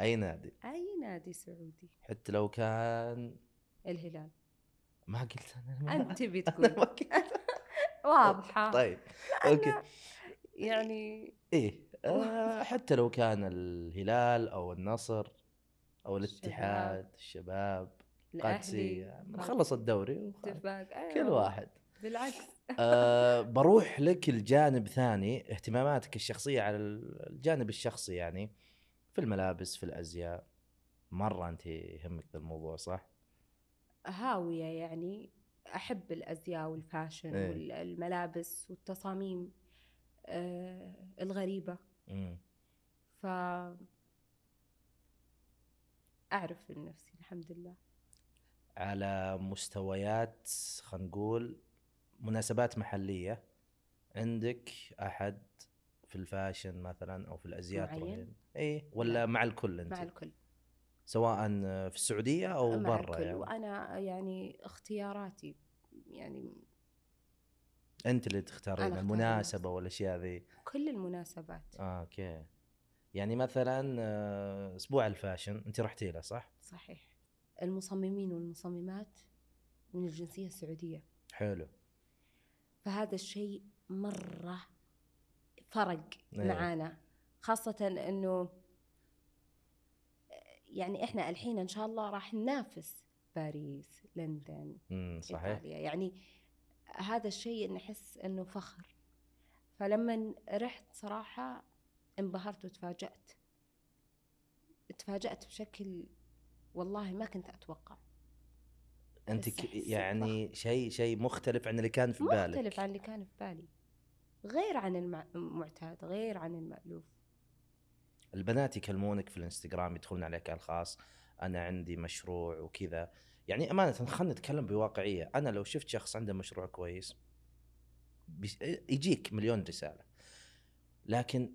أي نادي؟ أي نادي سعودي. حتى لو كان الهلال. ما قلت أنا أنت تبي تقول. واضحة. طيب okay. يعني إيه آه حتى لو كان الهلال أو النصر أو الاتحاد الشباب. الأهلي. نخلص الدوري وخ- اتفاق أيوة. كل واحد. بالعكس أه بروح لك الجانب ثاني اهتماماتك الشخصية على الجانب الشخصي يعني في الملابس في الأزياء مرة أنت يهمك ذا الموضوع صح؟ هاوية يعني أحب الأزياء والفاشن إيه. والملابس والتصاميم آه الغريبة مم. ف أعرف من نفسي الحمد لله على مستويات خلينا نقول مناسبات محلية. عندك أحد في الفاشن مثلا أو في الأزياء معين؟ إيه ولا لا. مع الكل أنت؟ مع الكل. سواء في السعودية أو مع برا الكل. يعني. وأنا يعني اختياراتي يعني أنت اللي تختارين بنفسي. والأشياء ذي؟ كل المناسبات. okay. يعني مثلا آه، أسبوع ال fashion. أنت رحتي له صح؟ صحيح. المصممين والمصممات من الجنسية السعودية. حلو. فهذا الشيء مرة فرق إيه. معانا خاصة إنه يعني إحنا الحين إن شاء الله راح ننافس باريس لندن صحيح. إيطاليا. يعني هذا الشيء نحس إنه فخر. فلما رحت صراحة انبهرت وتفاجأت. تفاجأت بشكل والله ما كنت أتوقع. أحس يعني شيء شيء مختلف عن اللي كان في بالك. مختلف عن اللي كان في بالي. غير عن المع- المعتاد غير عن المألوف. البنات يكلمونك في الإنستغرام يدخلون عليك على الخاص أنا عندي مشروع وكذا. يعني أمانة خلينا نتكلم بواقعية. أنا لو شفت شخص عنده مشروع كويس يجيك مليون رسالة. لكن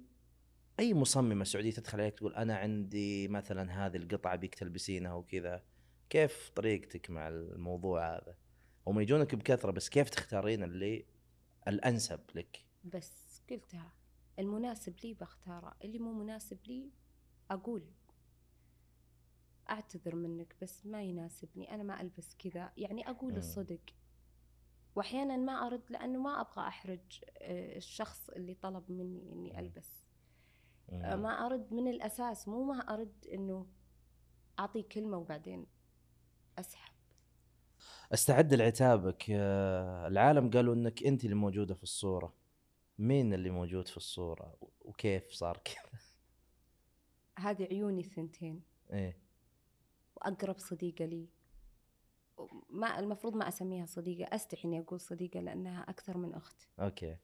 أي مصممة سعودية تدخل عليك تقول أنا عندي مثلا هذه القطعة بيك تلبسينها وكذا كيف طريقتك مع الموضوع هذا؟ هم يجونك بكثرة بس كيف تختارين اللي الأنسب لك؟ بس قلتها المناسب لي بختاره اللي مو مناسب لي أقول. أعتذر منك بس ما يناسبني أنا ما ألبس كذا يعني أقول مم. الصدق. وأحيانا ما أرد لأنه ما أبغى أحرج آه، الشخص اللي طلب مني إني مم. ألبس. آه، ما أرد من الأساس مو ما أرد إنه أعطي كلمة وبعدين أسحب. أستعد لعتابك. العالم قالوا إنك أنت اللي موجودة في الصورة. مين اللي موجود في الصورة؟ وكيف صار كذا؟ هذه عيوني الثنتين. إيه. وأقرب صديقة لي. ما المفروض ما أسميها صديقة. أستحي إني أقول صديقة لأنها أكثر من أخت. أوكي.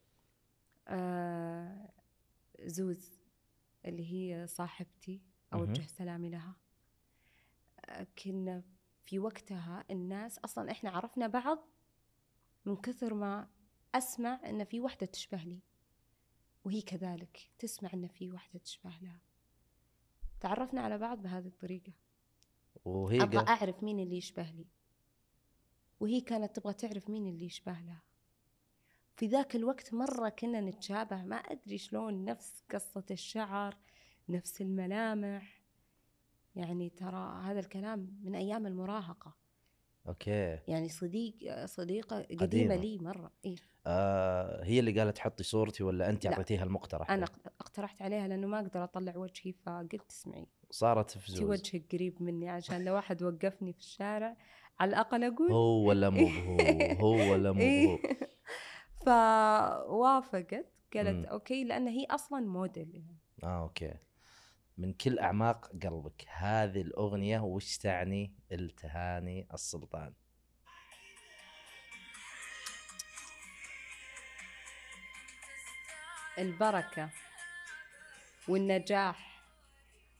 آه زوز اللي هي صاحبتي. أوجه سلامي لها. كنا في وقتها الناس أصلا إحنا عرفنا بعض من كثر ما أسمع إن في وحدة تشبه لي وهي كذلك تسمع إن في وحدة تشبه لها. تعرفنا على بعض بهذه الطريقة. وهي أبغى أعرف مين اللي يشبه لي. وهي كانت تبغى تعرف مين اللي يشبه لها. في ذاك الوقت مرة كنا نتشابه ما أدري شلون نفس قصة الشعر نفس الملامح. يعني ترى هذا الكلام من أيام المراهقة أوكي يعني صديق صديقة قديمة, قديمة. لي مرة إيه؟ آه هي اللي قالت حطي صورتي ولا أنت. أعطيتيها المقترح أنا اقترحت عليها لأنه ما أقدر أطلع وجهي فقلت اسمعي صارت فزوز وجهك قريب مني عشان لو واحد وقفني في الشارع على الأقل أقول هو ولا مو هو هو ولا مو هو إيه. فوافقت قالت. okay لأن هي أصلا موديل يعني آه okay من كل أعماق قلبك. هذه الأغنية وش تعني؟ لتهاني السلطان. البركة والنجاح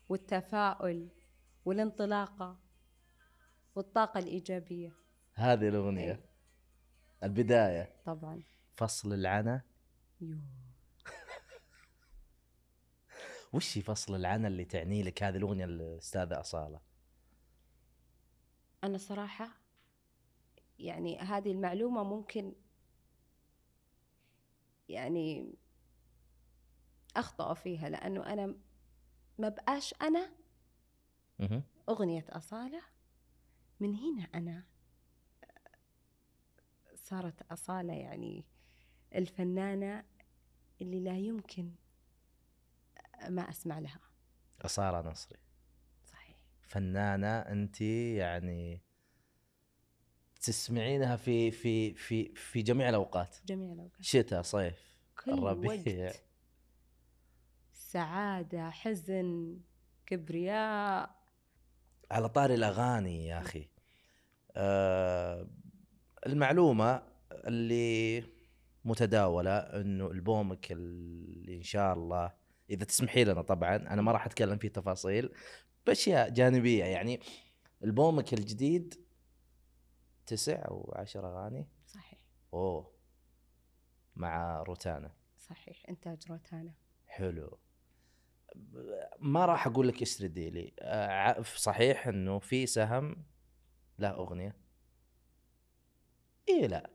والتفاؤل والانطلاقة والطاقة الإيجابية. هذه الأغنية. إيه. البداية. طبعا. فصل العنا يو وش هي فصل العنا اللي تعني لك هذه الأغنية الأستاذة أصالة أنا صراحة يعني هذه المعلومة ممكن يعني أخطأ فيها لأنه أنا ما بقاش أنا. أغنية أصالة من هنا أنا صارت أصالة يعني الفنانة اللي لا يمكن ما أسمع لها. اصاله نصري. صحيح. فنانة انت يعني تسمعينها في في في في جميع الأوقات. جميع الأوقات. شتاء صيف كل الربيع. وقت. سعادة حزن كبرياء. على طاري الأغاني يا أخي. آه المعلومة اللي متداولة إنه ألبومك اللي إن شاء الله إذا تسمحي لنا طبعا أنا ما راح أتكلم فيه تفاصيل بأشياء جانبية يعني ألبومك الجديد تسع أو عشر أغاني؟ صحيح. أوه. مع روتانا. صحيح إنتاج روتانا. حلو. ما راح أقول لك اسردي لي. آه، صحيح إنه في سهم له أغنية؟ اي لا.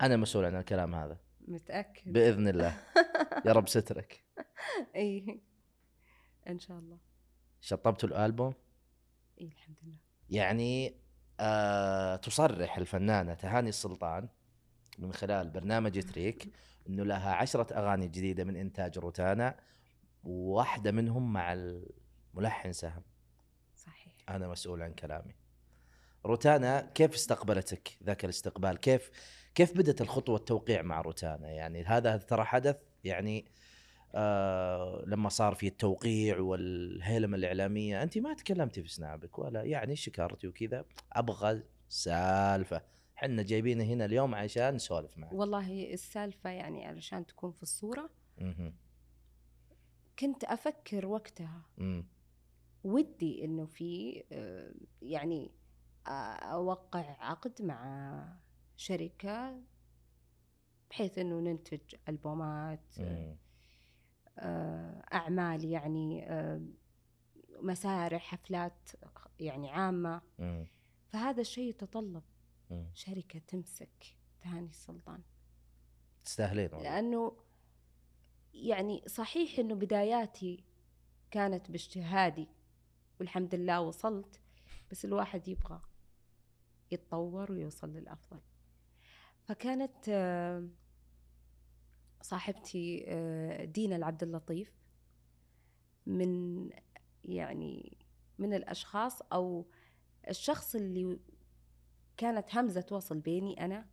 أنا مسؤول عن الكلام هذا. متأكد. بإذن الله. يا رب سترك. إيه إن شاء الله. شطبتوا الألبوم؟ إيه الحمد لله. يعني آه تصرح الفنانة تهاني السلطان من خلال برنامج تريك إنه لها عشرة أغاني جديدة من إنتاج روتانا وواحدة منهم مع الملحن سهم. صحيح. أنا مسؤول عن كلامي. روتانا كيف استقبلتك ذاك الاستقبال؟ كيف كيف بدت الخطوة التوقيع مع روتانا؟ يعني هذا ترى حدث يعني آه لما صار في التوقيع والهيلمه الإعلامية أنت ما تكلمتي في سنابك ولا يعني شكرتي وكذا أبغى سالفة. حنا جايبينه هنا اليوم عشان نسولف معك. والله السالفة يعني علشان تكون في الصورة. مهم. كنت أفكر وقتها ودي إنه في آه، يعني آه، أوقع عقد مع شركة بحيث إنه ننتج ألبومات أمم. آه، أعمال يعني آه، مسارح حفلات يعني أمم. فهذا الشيء يتطلب. شركة تمسك تهاني السلطان تستاهلين. لأنه يعني صحيح إنه بداياتي كانت باجتهادي والحمد لله وصلت بس الواحد يبغى يتطور ويوصل للأفضل فكانت آه، صاحبتي آه، دينا العبد اللطيف من يعني من الأشخاص أو الشخص اللي كانت همزة وصل بيني أنا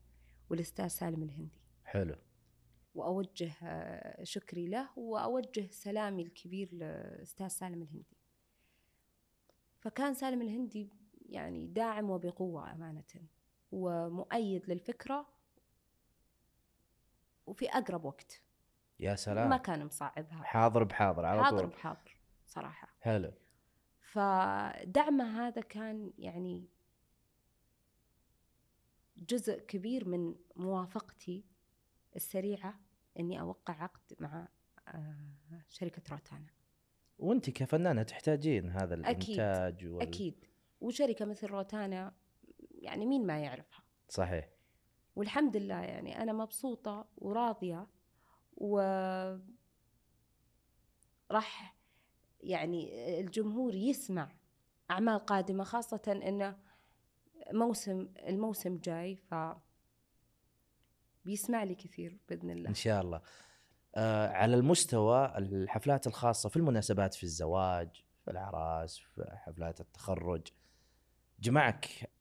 والأستاذ سالم الهندي. حلو. وأوجه آه، شكري له وأوجه سلامي الكبير لأستاذ سالم الهندي. فكان سالم الهندي يعني داعم وبقوة أمانة ومؤيد للفكرة وفي أقرب وقت. يا ما سلام كان مصعبها. حاضر بحاضر على حاضر طول. بحاضر صراحة. حلو فدعمه هذا كان يعني جزء كبير من موافقتي السريعة إني أوقع عقد مع آه، شركة روتانا. وأنت كفنانة تحتاجين هذا أكيد. الإنتاج وال... أكيد. وشركة مثل روتانا يعني مين ما يعرفها. صحيح. والحمد لله يعني أنا مبسوطة وراضية و راح يعني الجمهور يسمع أعمال قادمة خاصة إنه موسم الموسم جاي ف بيسمع لي كثير بإذن الله. إن شاء الله. آه على المستوى الحفلات الخاصة في المناسبات في الزواج في الأعراس في حفلات التخرج جمعك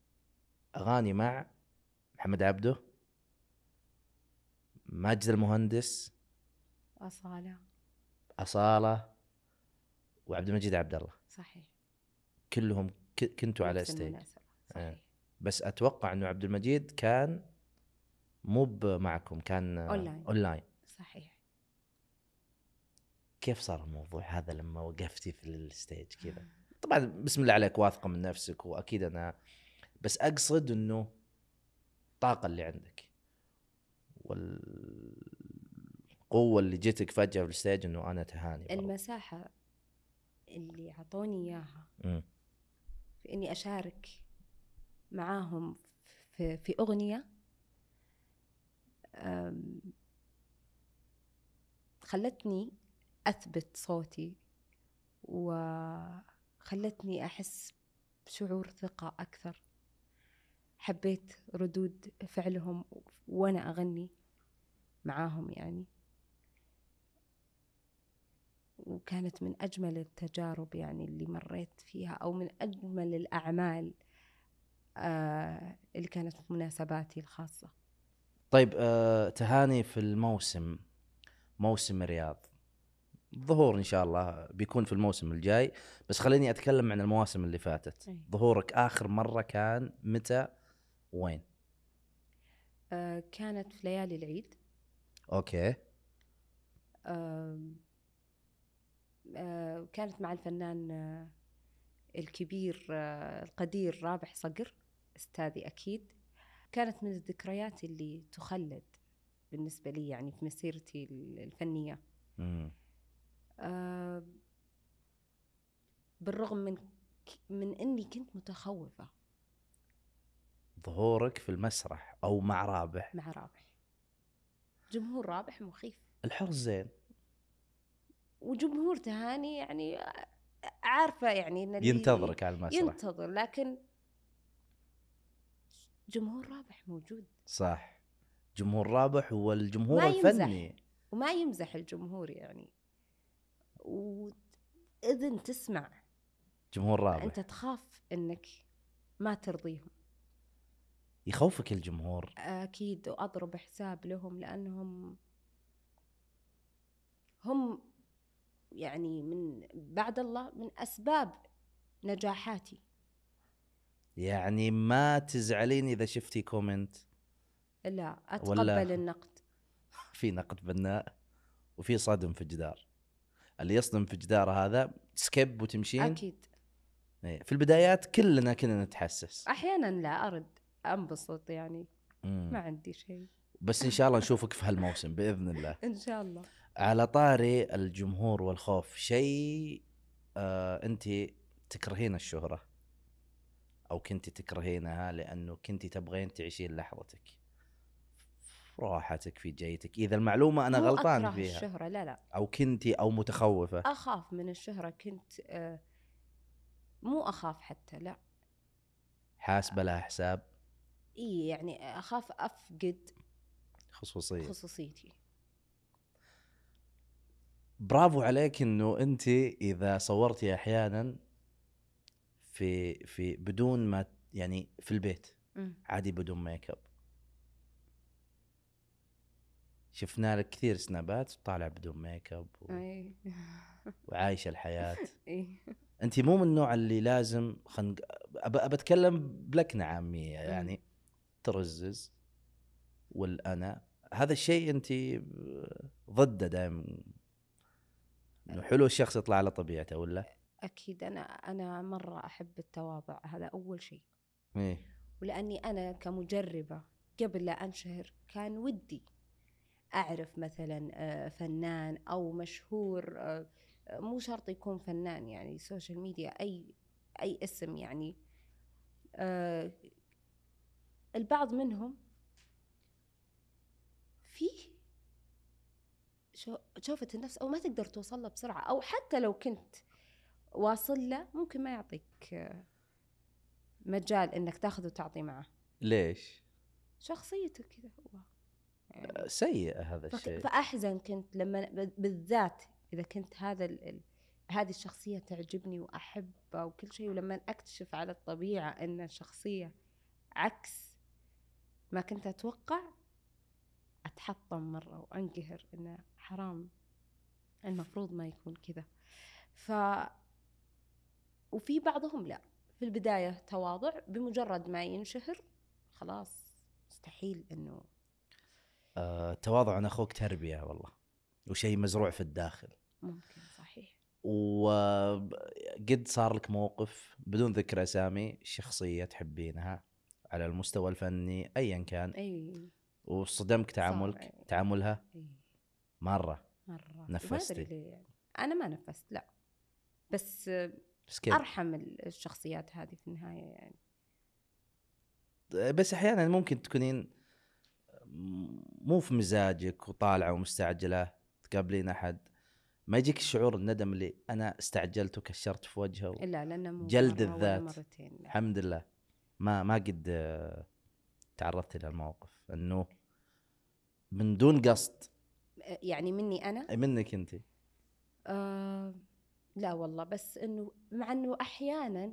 أغاني مع محمد عبده ماجد المهندس أصالة. أصالة وعبد المجيد عبد الله. صحيح. كلهم كنتوا على stage آه. صحيح. بس أتوقع إنه عبد المجيد كان مو معكم كان آه، online. online صحيح. كيف صار الموضوع هذا لما وقفتي في ال stage كذا؟ طبعا بسم الله عليك واثقة من نفسك وأكيد أنا بس أقصد إنه الطاقة اللي عندك والقوة اللي جتك فجأة في الستيج إنه أنا تهاني برضو. المساحة اللي أعطوني إياها مم. في إني أشارك معاهم في, في أم، خلتني أثبت صوتي وخلتني أحس بشعور ثقة أكثر حبيت ردود فعلهم وأنا أغني معاهم يعني. وكانت من أجمل التجارب يعني اللي مريت فيها أو من أجمل الأعمال آه اللي كانت في مناسباتي الخاصة. طيب آه تهاني في الموسم موسم الرياض. ظهور إن شاء الله بيكون في الموسم الجاي بس خليني أتكلم عن المواسم اللي فاتت. أي. ظهورك آخر مرة كان متى؟ وين؟ آه كانت في ليالي العيد. أوكي. آم، آه كانت مع الفنان آه الكبير آه القدير رابح صقر أستاذي أكيد. كانت من الذكريات اللي تخلد بالنسبة لي يعني في مسيرتي الفنية. مم. آه، بالرغم من من إني كنت متخوفة. ظهورك في المسرح أو مع رابح. مع رابح. جمهور رابح مخيف. الحظ زين. وجمهور تهاني يعني عارفة يعني إن ينتظرك على المسرح. ينتظر لكن جمهور رابح موجود. صح. جمهور رابح والجمهور ما يمزح. الفني. وما يمزح الجمهور يعني. وإذن تسمع. جمهور رابح. أنت تخاف إنك ما ترضيهم. يخوفك الجمهور. أكيد وأضرب حساب لهم لأنهم هم يعني من بعد الله من أسباب نجاحاتي. يعني ما تزعلين إذا شفتي comment؟ لا ولا- أتقبل النقد. في نقد بناء وفي صدم في الجدار اللي يصدم في جداره هذا skip وتمشين؟ أكيد. إيه. في البدايات كلنا كنا نتحسس. أحيانا لا أرد. انبسط يعني. مم. ما عندي شيء. بس إن شاء الله نشوفك في هالموسم بإذن الله. إن شاء الله. على طاري الجمهور والخوف شيء آه أنت تكرهين الشهرة؟ أو كنت تكرهينها لأنه كنت تبغين تعيشين لحظتك. في راحتك في جيتك. إذا المعلومة أنا غلطان أكره فيها. الشهرة لا لا. أو كنتي أو متخوفة. أخاف من الشهرة كنت آه، مو أخاف حتى لا. حاسبه لها حساب؟ إي يعني أخاف أفقد خصوصية. خصوصيتي. برافو عليك إنه أنت إذا صورتي أحيانا في في بدون ما يعني في البيت. مم. عادي بدون make up. شفنا لك كثير سنابات طالع بدون make up و... إي. وعايشة الحياة. إي. أنت مو من النوع اللي لازم خن أب... بتكلم بلكنه عاميه يعني. ترزز والأنا. هذا الشيء أنت ضده دائما. إنه حلو الشخص يطلع على طبيعته ولا؟ أكيد. أنا أنا مرة أحب التواضع. هذا أول شيء. إيه. ولأني أنا كمجربة قبل لا أنشهر كان ودي أعرف مثلا آه، فنان أو مشهور آه، مو شرط يكون فنان يعني سوشيال ميديا أي أي اسم يعني. آه، البعض منهم فيه شو- شوفة النفس أو ما تقدر توصل له بسرعة أو حتى لو كنت واصل له ممكن ما يعطيك آه، مجال إنك تاخذ وتعطي معه. ليش؟ شخصيته كذا هو. يعني سيء هذا الشيء. فأحزن كنت لما بالذات إذا كنت هذا ال... هذه الشخصية تعجبني وأحبها وكل شيء ولما أكتشف على الطبيعة إن الشخصية عكس ما كنت أتوقع أتحطم مرة وأنقهر انه حرام المفروض ما يكون كذا. ف وفي بعضهم لا في البداية تواضع بمجرد ما ينشهر خلاص مستحيل إنه آه، تواضع عن أخوك تربية والله وشيء مزروع في الداخل. ممكن صحيح. وقد صار لك موقف بدون ذكر أسامي شخصية تحبينها؟ على المستوى الفني ايا كان. أي. وصدمك تعاملك صار. تعاملها أي. مرة. مرة. نفستي. ليه. يعني أنا ما نفست لا. بس بس كيف؟ أرحم الشخصيات هذه في النهاية يعني. بس أحيانا ممكن تكونين مو في مزاجك وطالعة ومستعجلة تقابلين أحد. ما يجيك الشعور الندم اللي أنا استعجلت وكشرت في وجهه و... إلا لأنه مو جلد الذات. مرتين لا. الحمد لله. ما ما قد آه، تعرضت إلى الموقف. إنه من دون قصد. يعني مني أنا؟ منك أنت. آه لا والله. بس إنه مع إنه أحيانا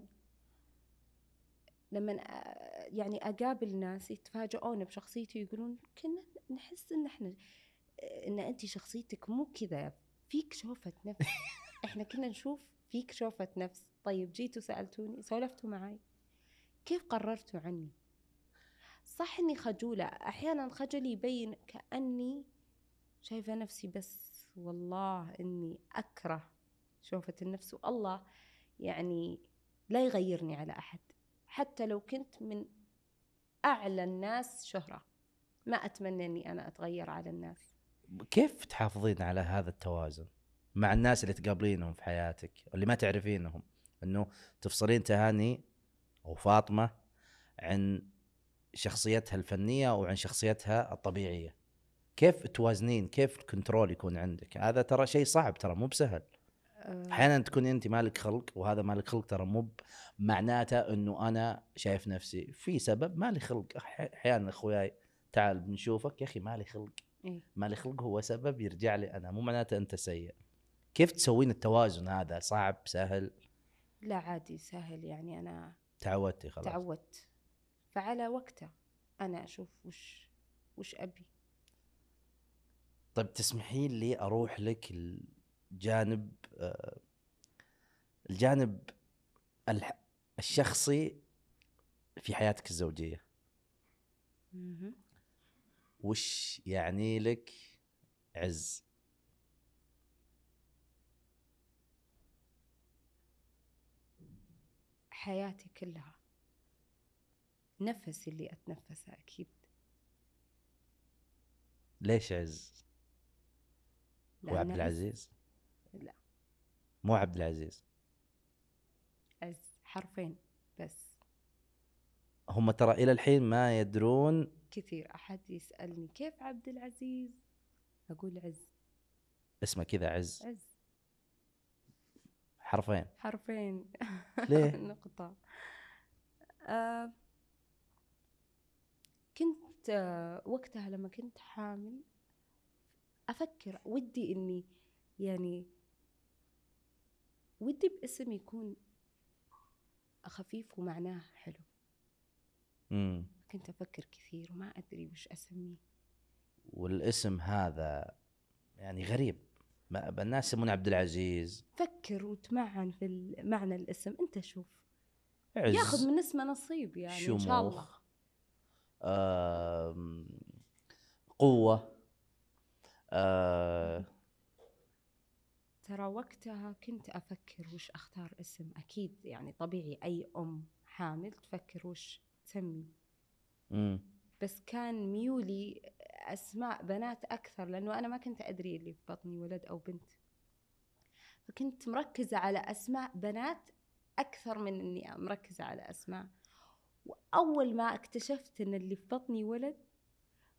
لما آه، يعني أقابل ناس يتفاجئون بشخصيتي يقولون كنا نحس إن إحنا إن أنت شخصيتك مو كذا. فيك شوفة نفس. إحنا كنا نشوف فيك شوفة نفس. طيب جيتوا سألتوني سولفتوا معي كيف قررتوا عني؟ صح إني خجولة. أحيانا خجلي يبين كأني شايفة نفسي بس والله إني أكره شوفة النفس والله يعني لا يغيرني على أحد. حتى لو كنت من أعلى الناس شهرة ما أتمنى إني أنا أتغير على الناس. كيف تحافظين على هذا التوازن مع الناس اللي تقابلينهم في حياتك اللي ما تعرفينهم؟ إنه تفصلين تهاني أو فاطمه عن شخصيتها الفنية أو عن شخصيتها الطبيعية. كيف توازنين؟ كيف الكنترول يكون عندك؟ هذا ترى شيء صعب ترى مو بسهل. آه، أحيانا تكون أنت مالك خلق وهذا مالك خلق ترى مو معناته إنه أنا شايف نفسي في سبب مالي خلق. أحيانا أخوياي تعال بنشوفك يا أخي مالي خلق. مالي خلق هو سبب يرجع لي أنا مو معناته أنت سيء. كيف تسوين التوازن هذا؟ صعب سهل؟ لا عادي سهل يعني أنا تعودتي خلاص. تعودت. فعلى وقته أنا أشوف وش وش أبي. طيب تسمحين لي أروح لك الجانب آه، الجانب الح- الشخصي في حياتك الزوجية. وش يعني لك عز؟ حياتي كلها. نفسي اللي أتنفسه أكيد. ليش عز؟ هو لأن عبد عز- العزيز؟ لا. مو عبد العزيز. عز حرفين بس. هم ترى إلى الحين ما يدرون. كثير. أحد يسألني كيف عبد العزيز؟ أقول عز. اسمه كذا عز. عز. حرفين. حرفين. ليه؟ نقطة. آه كنت آه وقتها لما كنت حامل أفكر ودي إني يعني ودي باسم يكون خفيف ومعناه حلو. امم كنت أفكر كثير وما أدري وش أسميه. والاسم هذا يعني غريب. الناس يسمونه عبد العزيز. فكر وتمعن في معنى الاسم. أنت شوف. عز. ياخذ من اسمه نصيب يعني إن شاء الله. شموخ قوة. آه، ترى وقتها كنت أفكر وش أختار اسم. أكيد يعني طبيعي أي أم حامل تفكر وش تسمي. بس كان ميولي أسماء بنات أكثر لأنه أنا ما كنت أدري اللي في بطني ولد أو بنت. فكنت مركزة على أسماء بنات أكثر من إني مركزة على أسماء. وأول ما اكتشفت إن اللي في بطني ولد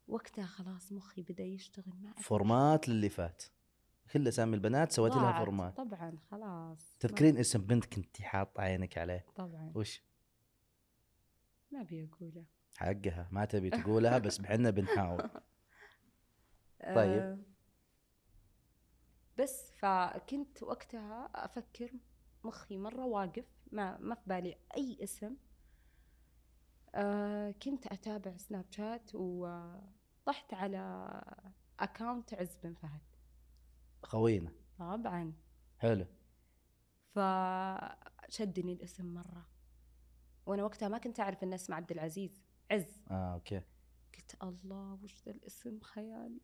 وقتها خلاص مخي بدأ يشتغل ما أدري format للي فات. كل أسامي البنات سويت لها. format طبعا خلاص. تذكرين اسم بنت كنتي حاطه عينك عليه؟ طبعا. وش؟ ما أبي أقوله. حقها ما تبي تقولها بس بحنا بنحاول. طيب. آه، بس فكنت وقتها أفكر مخي مرة واقف ما ما في بالي أي اسم. آه، كنت أتابع سناب شات وطحت على أكاونت عز بن فهد. خوينا. طبعا. حلو. فشدني الاسم مرة. وأنا وقتها ما كنت أعرف إن اسمه عبد العزيز عز. آه أوكي. قلت الله وش ذا الاسم خيال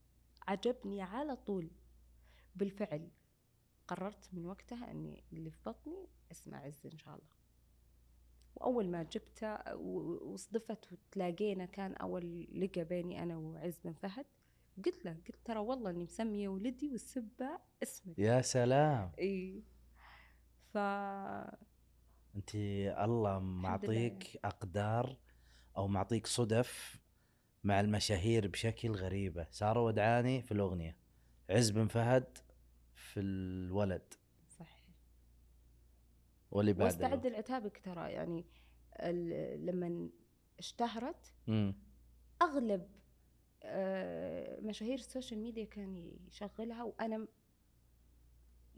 عجبني على طول. بالفعل قررت من وقتها أني اللي في بطني اسمه عز إن شاء الله. وأول ما جبته وصدفت وتلاقينا كان أول لقى بيني أنا وعز بن فهد قلت له قلت ترى والله إني مسمية ولدي والسبة اسمك. يا سلام! إي. ف انت الله معطيك أقدار أو معطيك صدف مع المشاهير بشكل غريبة. سارة ودعاني في الأغنية. عز بن فهد في الولد. صحيح. واللي بعد واستعد لعتابك ترى. يعني لما اشتهرت امم أغلب آه، مشاهير السوشيال ميديا كان يشغلها وأنا م-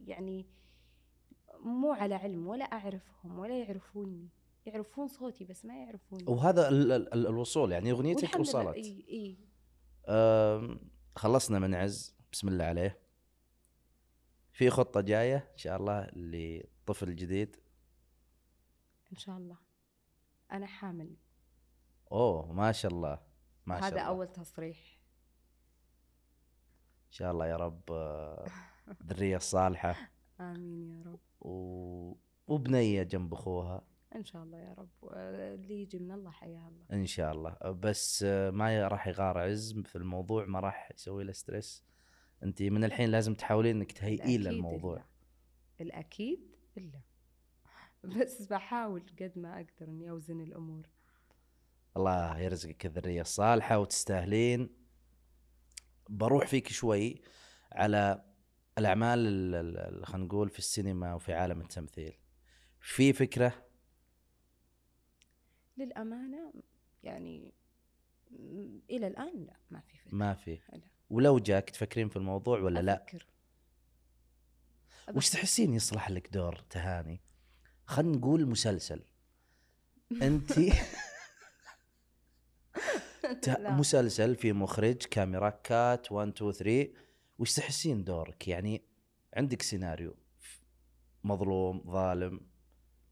يعني مو على علم ولا أعرفهم ولا يعرفوني. يعرفون صوتي بس ما يعرفوني. وهذا ال ال ال الوصول يعني أغنيتك وصلت. إي إي. خلصنا من عز. بسم الله عليه. في خطة جاية إن شاء الله لطفل جديد. إن شاء الله. أنا حامل. أوه ما شاء الله ما شاء هذا الله. أول تصريح. إن شاء الله يا رب ذرية صالحة. آمين يا رب. و... وبنية جنب أخوها. إن شاء الله يا رب اللي يجي من الله حياه الله. إن شاء الله. بس آه، ما راح يغار عز في الموضوع ما راح يسوي له ستريس انت من الحين لازم تحاولين إنك تهيئين له الموضوع. إلا. الأكيد إلا. بس بحاول قد ما أقدر إني أوزن الأمور. الله يرزقك الذرية الصالحة وتستاهلين. بروح فيك شوي على الأعمال ال- ال- ال- خلينا نقول في السينما وفي عالم التمثيل. في فكرة للأمانة يعني إلى الآن لا ما في فكرة ما في. لا. ولو جاك تفكرين في الموضوع ولا لا؟ أفكر. وش أفكر. تحسين يصلح لك دور تهاني؟ خلينا نقول مسلسل. أنت. مسلسل في مخرج كاميرا كات 1 2 3 وش تحسين دورك؟ يعني عندك سيناريو. مظلوم ظالم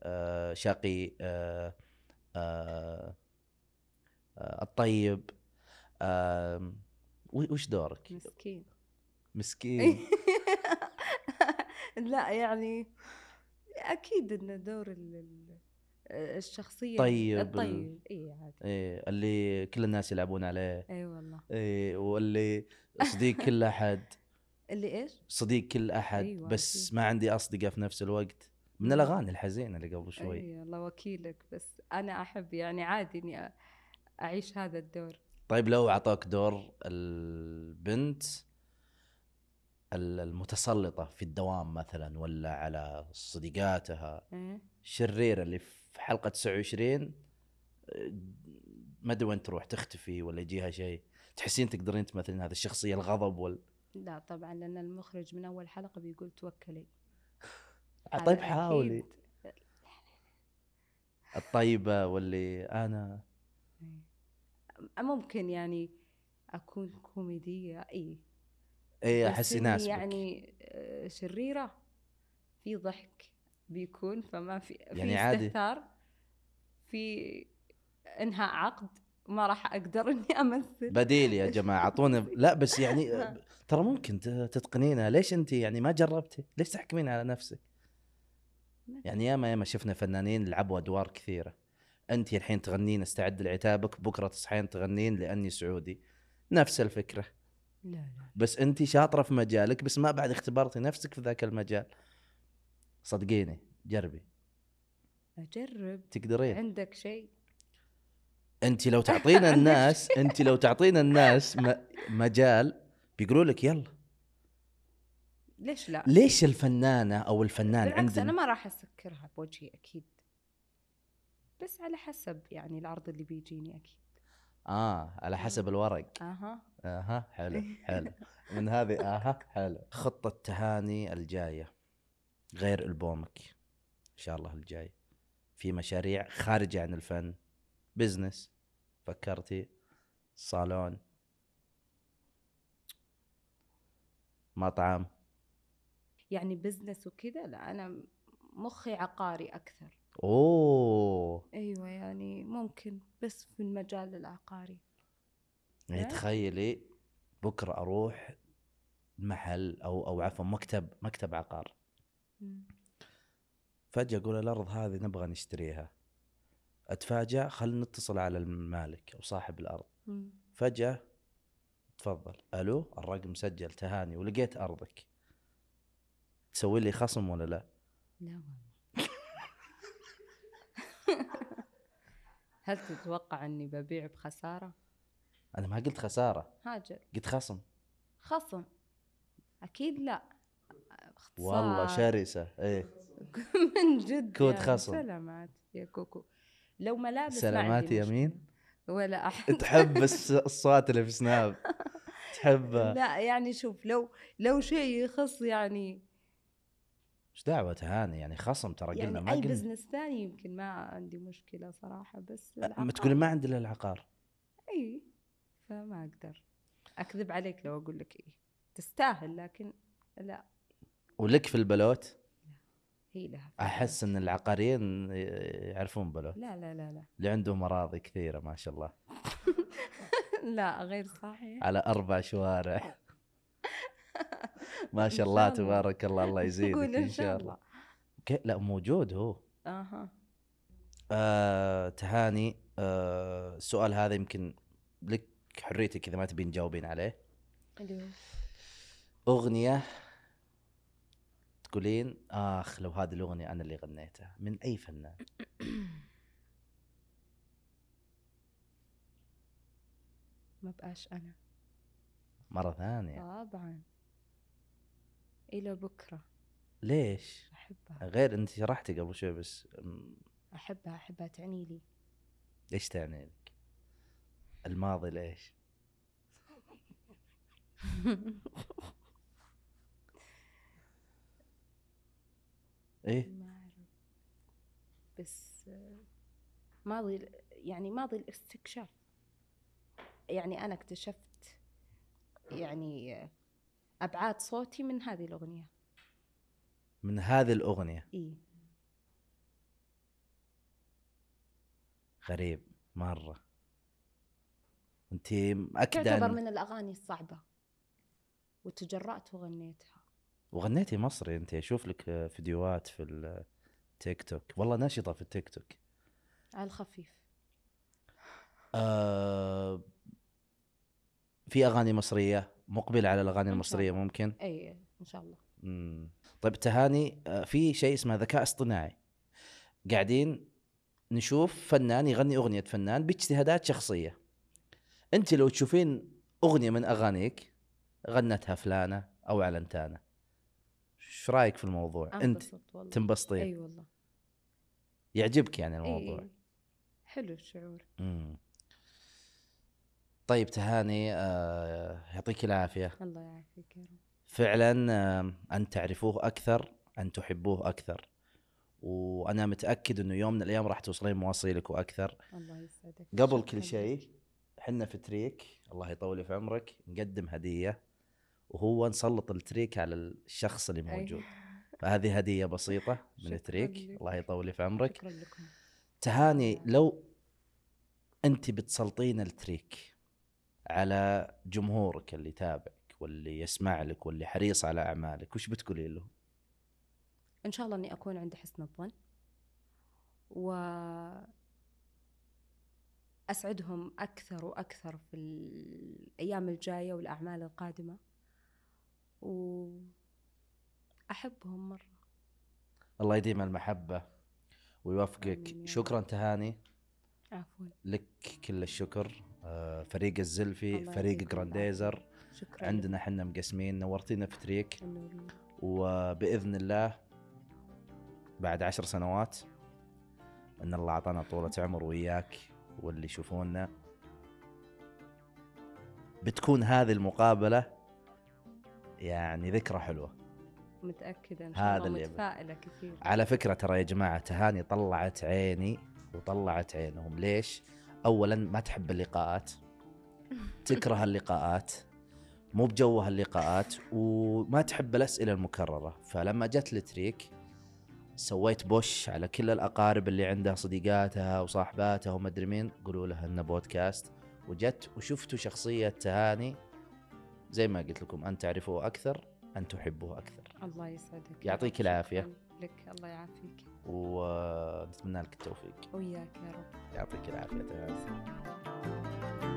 آه شقي آه الطيب آه وش دورك؟ مسكين. مسكين. لا يعني أكيد إن دور ال- ال- آه، الشخصيه طيب، ال- الطيب. إي عادي. إيه اللي كل الناس يلعبون عليه. إي والله. إيه واللي صديق كل أحد. اللي إيش؟ صديق كل أحد أيوة، بس. ما عندي أصدقاء في نفس الوقت. من. الأغاني الحزينة اللي قبل شوي إي الله وكيلك بس أنا أحب يعني عادي إني أعيش هذا الدور طيب لو أعطاك دور البنت ال- المتسلطة في الدوام مثلا ولا على صديقاتها إيه؟ الشريره اللي في حلقة 29 آه، ما أدري وين تروح تختفي ولا يجيها شيء تحسين تقدرين تمثلين هذه الشخصية الغضب وال لا طبعا لأن المخرج من أول حلقة بيقول توكلي طيب حاولي. أكيد. الطيبة واللي أنا. إيه. ممكن يعني إي. إي بس احس إني يناسبك يعني آه، شريرة. في ضحك بيكون فما في يعني في عادي. استهتار. في انهاء عقد ما راح أقدر إني أمثل. بديل يا جماعة اعطونا لا بس يعني ترى ممكن تتقنينها. ليش انت يعني ما جربتي؟ ليش تحكمين على نفسك؟ يعني ياما ياما شفنا فنانين لعبوا أدوار كثيرة. أنت الحين تغنين استعد لعتابك بكرة تصحين تغنين لأني سعودي. نفس الفكرة. لا لا. بس أنت شاطرة في مجالك بس ما بعد اختبرتي نفسك في ذاك المجال. صدقيني جربي. أجرب. تقدرين. عندك شيء؟ أنت لو تعطينا الناس أنت لو تعطينا الناس مجال بيقولوا لك يلا. ليش لا؟ ليش الفنانة أو الفنان بالعكس أنا عندنا ما راح أسكرها بوجهي أكيد. بس على حسب يعني العرض اللي بيجيني أكيد. آه على حسب الورق. أها. أها حلو حلو. من هذه أها حلو. خطة تهاني الجاية. غير ألبومك. إن شاء الله الجاي. في مشاريع خارجة عن الفن. business. فكرتي. صالون. مطعم. يعني business وكذا لا أنا مخي عقاري أكثر. أوه. أيوه يعني ممكن بس في المجال العقاري. يعني؟ تخيلي بكرة أروح محل أو أو عفوا مكتب مكتب عقار. مم. فجأة أقول الأرض هذه نبغى نشتريها. أتفاجأ خلينا نتصل على المالك أو صاحب الأرض. مم. فجأة تفضل. ألو الرقم مسجل تهاني ولقيت أرضك. تسوي لي خصم ولا لا؟ لا والله. هل تتوقع إني ببيع بخسارة؟ أنا ما قلت خسارة. هاجر. قلت خصم. خصم. أكيد لا. اختصار. والله شرسة. إيه. من جد كود خصم. سلامات يا كوكو. لو ملابس ما سلامات يمين. ولا أحد. تحب الصوت اللي في سناب. تحب لا يعني شوف لو لو شيء يخص يعني إيش دعوة تهاني يعني خصم ترى قلنا يعني ما أي قلنا. business ثاني يمكن ما عندي مشكلة صراحة بس ما العقار. تقولي ما عندي إلا العقار. إي فما أقدر. أكذب عليك لو أقول لك إيه تستاهل لكن لا. ولك في البلوت؟ هي لها أحس إن العقاريين يعرفون بلوت. لا لا لا لا. اللي عندهم أراضي كثيرة ما شاء الله. لا غير صحيح. على أربع شوارع. ما شاء الله. تبارك الله الله يزيدك إن شاء الله. لا موجود هو. أها. آه تهاني. آه السؤال هذا يمكن لك حريتك إذا ما تبين تجاوبين عليه. هو؟ أغنية تقولين آخ لو هذه الأغنية أنا اللي غنيتها. من أي فنان؟ ما بقاش أنا. مرة ثانية. طبعا. إلى بكرة. ليش؟ أحبها. غير أنت شرحتي قبل شوي بس أحبها أحبها. تعني لي. إيش تعني لك؟ الماضي ليش؟ إيه؟ ما أعرف. بس ماضي يعني ماضي الاستكشاف. يعني أنا اكتشفت يعني أبعاد صوتي من هذه الأغنية. من هذه الأغنية؟ إي. غريب مرة. أنت مأكدة تعتبر. من الأغاني الصعبة. وتجرأت وغنيتها. وغنيتي مصري أنت. أشوف لك فيديوهات في التيك توك. والله نشطة في التيك توك. على الخفيف. آه في أغاني مصرية؟ مقبل على الأغاني المصرية. ممكن؟ إي إن شاء الله. مم. طيب تهاني آه، في شيء اسمه ذكاء اصطناعي. قاعدين نشوف فنان يغني أغنية فنان باجتهادات شخصية. أنت لو تشوفين أغنية من أغانيك غنتها فلانة أو علنتانه إيش رأيك في الموضوع؟ أنت تنبسطين؟ أي والله. يعجبك يعني الموضوع؟ إي. حلو الشعور. مم. طيب تهاني. آه يعطيك العافية. الله يعافيك يا رب. فعلا آه، أن تعرفوه أكثر أن تحبوه أكثر. وأنا متأكد إنه يوم من الأيام راح توصلين مواصيلك وأكثر. الله يسعدك. قبل كل. شيء إحنا في تريك. الله يطول في عمرك. نقدم هدية وهو نسلط التريك على الشخص اللي أي. موجود. فهذه هدية بسيطة من تريك. الله يطول في عمرك. شكرا لكم. تهاني لو أنت بتسلطين التريك. على جمهورك اللي يتابعك واللي يسمع لك واللي حريص على أعمالك وش بتقولين له؟ إن شاء الله إني أكون عند حسن الظن و أسعدهم أكثر وأكثر في الأيام الجاية والأعمال القادمة و احبهم مرة. الله يديم المحبة ويوفقك. شكرا تهاني. عفوا. لك كل الشكر. فريق الزلفي فريق جرانديزر. شكرا. عندنا حنا مقسمين نورتينا في تريك. وبإذن الله بعد عشر سنوات إن الله أعطانا طولة عمر وياك واللي يشوفونا. بتكون هذه المقابلة يعني ذكرى حلوة. متأكدة إن شاء هذا الله. متفائلة كثير. على فكرة ترى يا جماعة تهاني طلعت عيني وطلعت عينهم. ليش؟ أولا ما تحب اللقاءات تكره اللقاءات مو بجوها اللقاءات وما تحب الأسئلة المكررة. فلما جت لتريك سويت بوش على كل الأقارب اللي عندها صديقاتها وصاحباتها ومدري مين قولوا لها إنه بودكاست. وجت وشفتوا شخصية تهاني. زي ما قلت لكم أن تعرفوه أكثر أن تحبوه أكثر. الله يسعدك. يعطيك رب. لك. الله يعافيك. ونتمنى لك التوفيق. وياك يا رب. يعطيك العافية. تهاني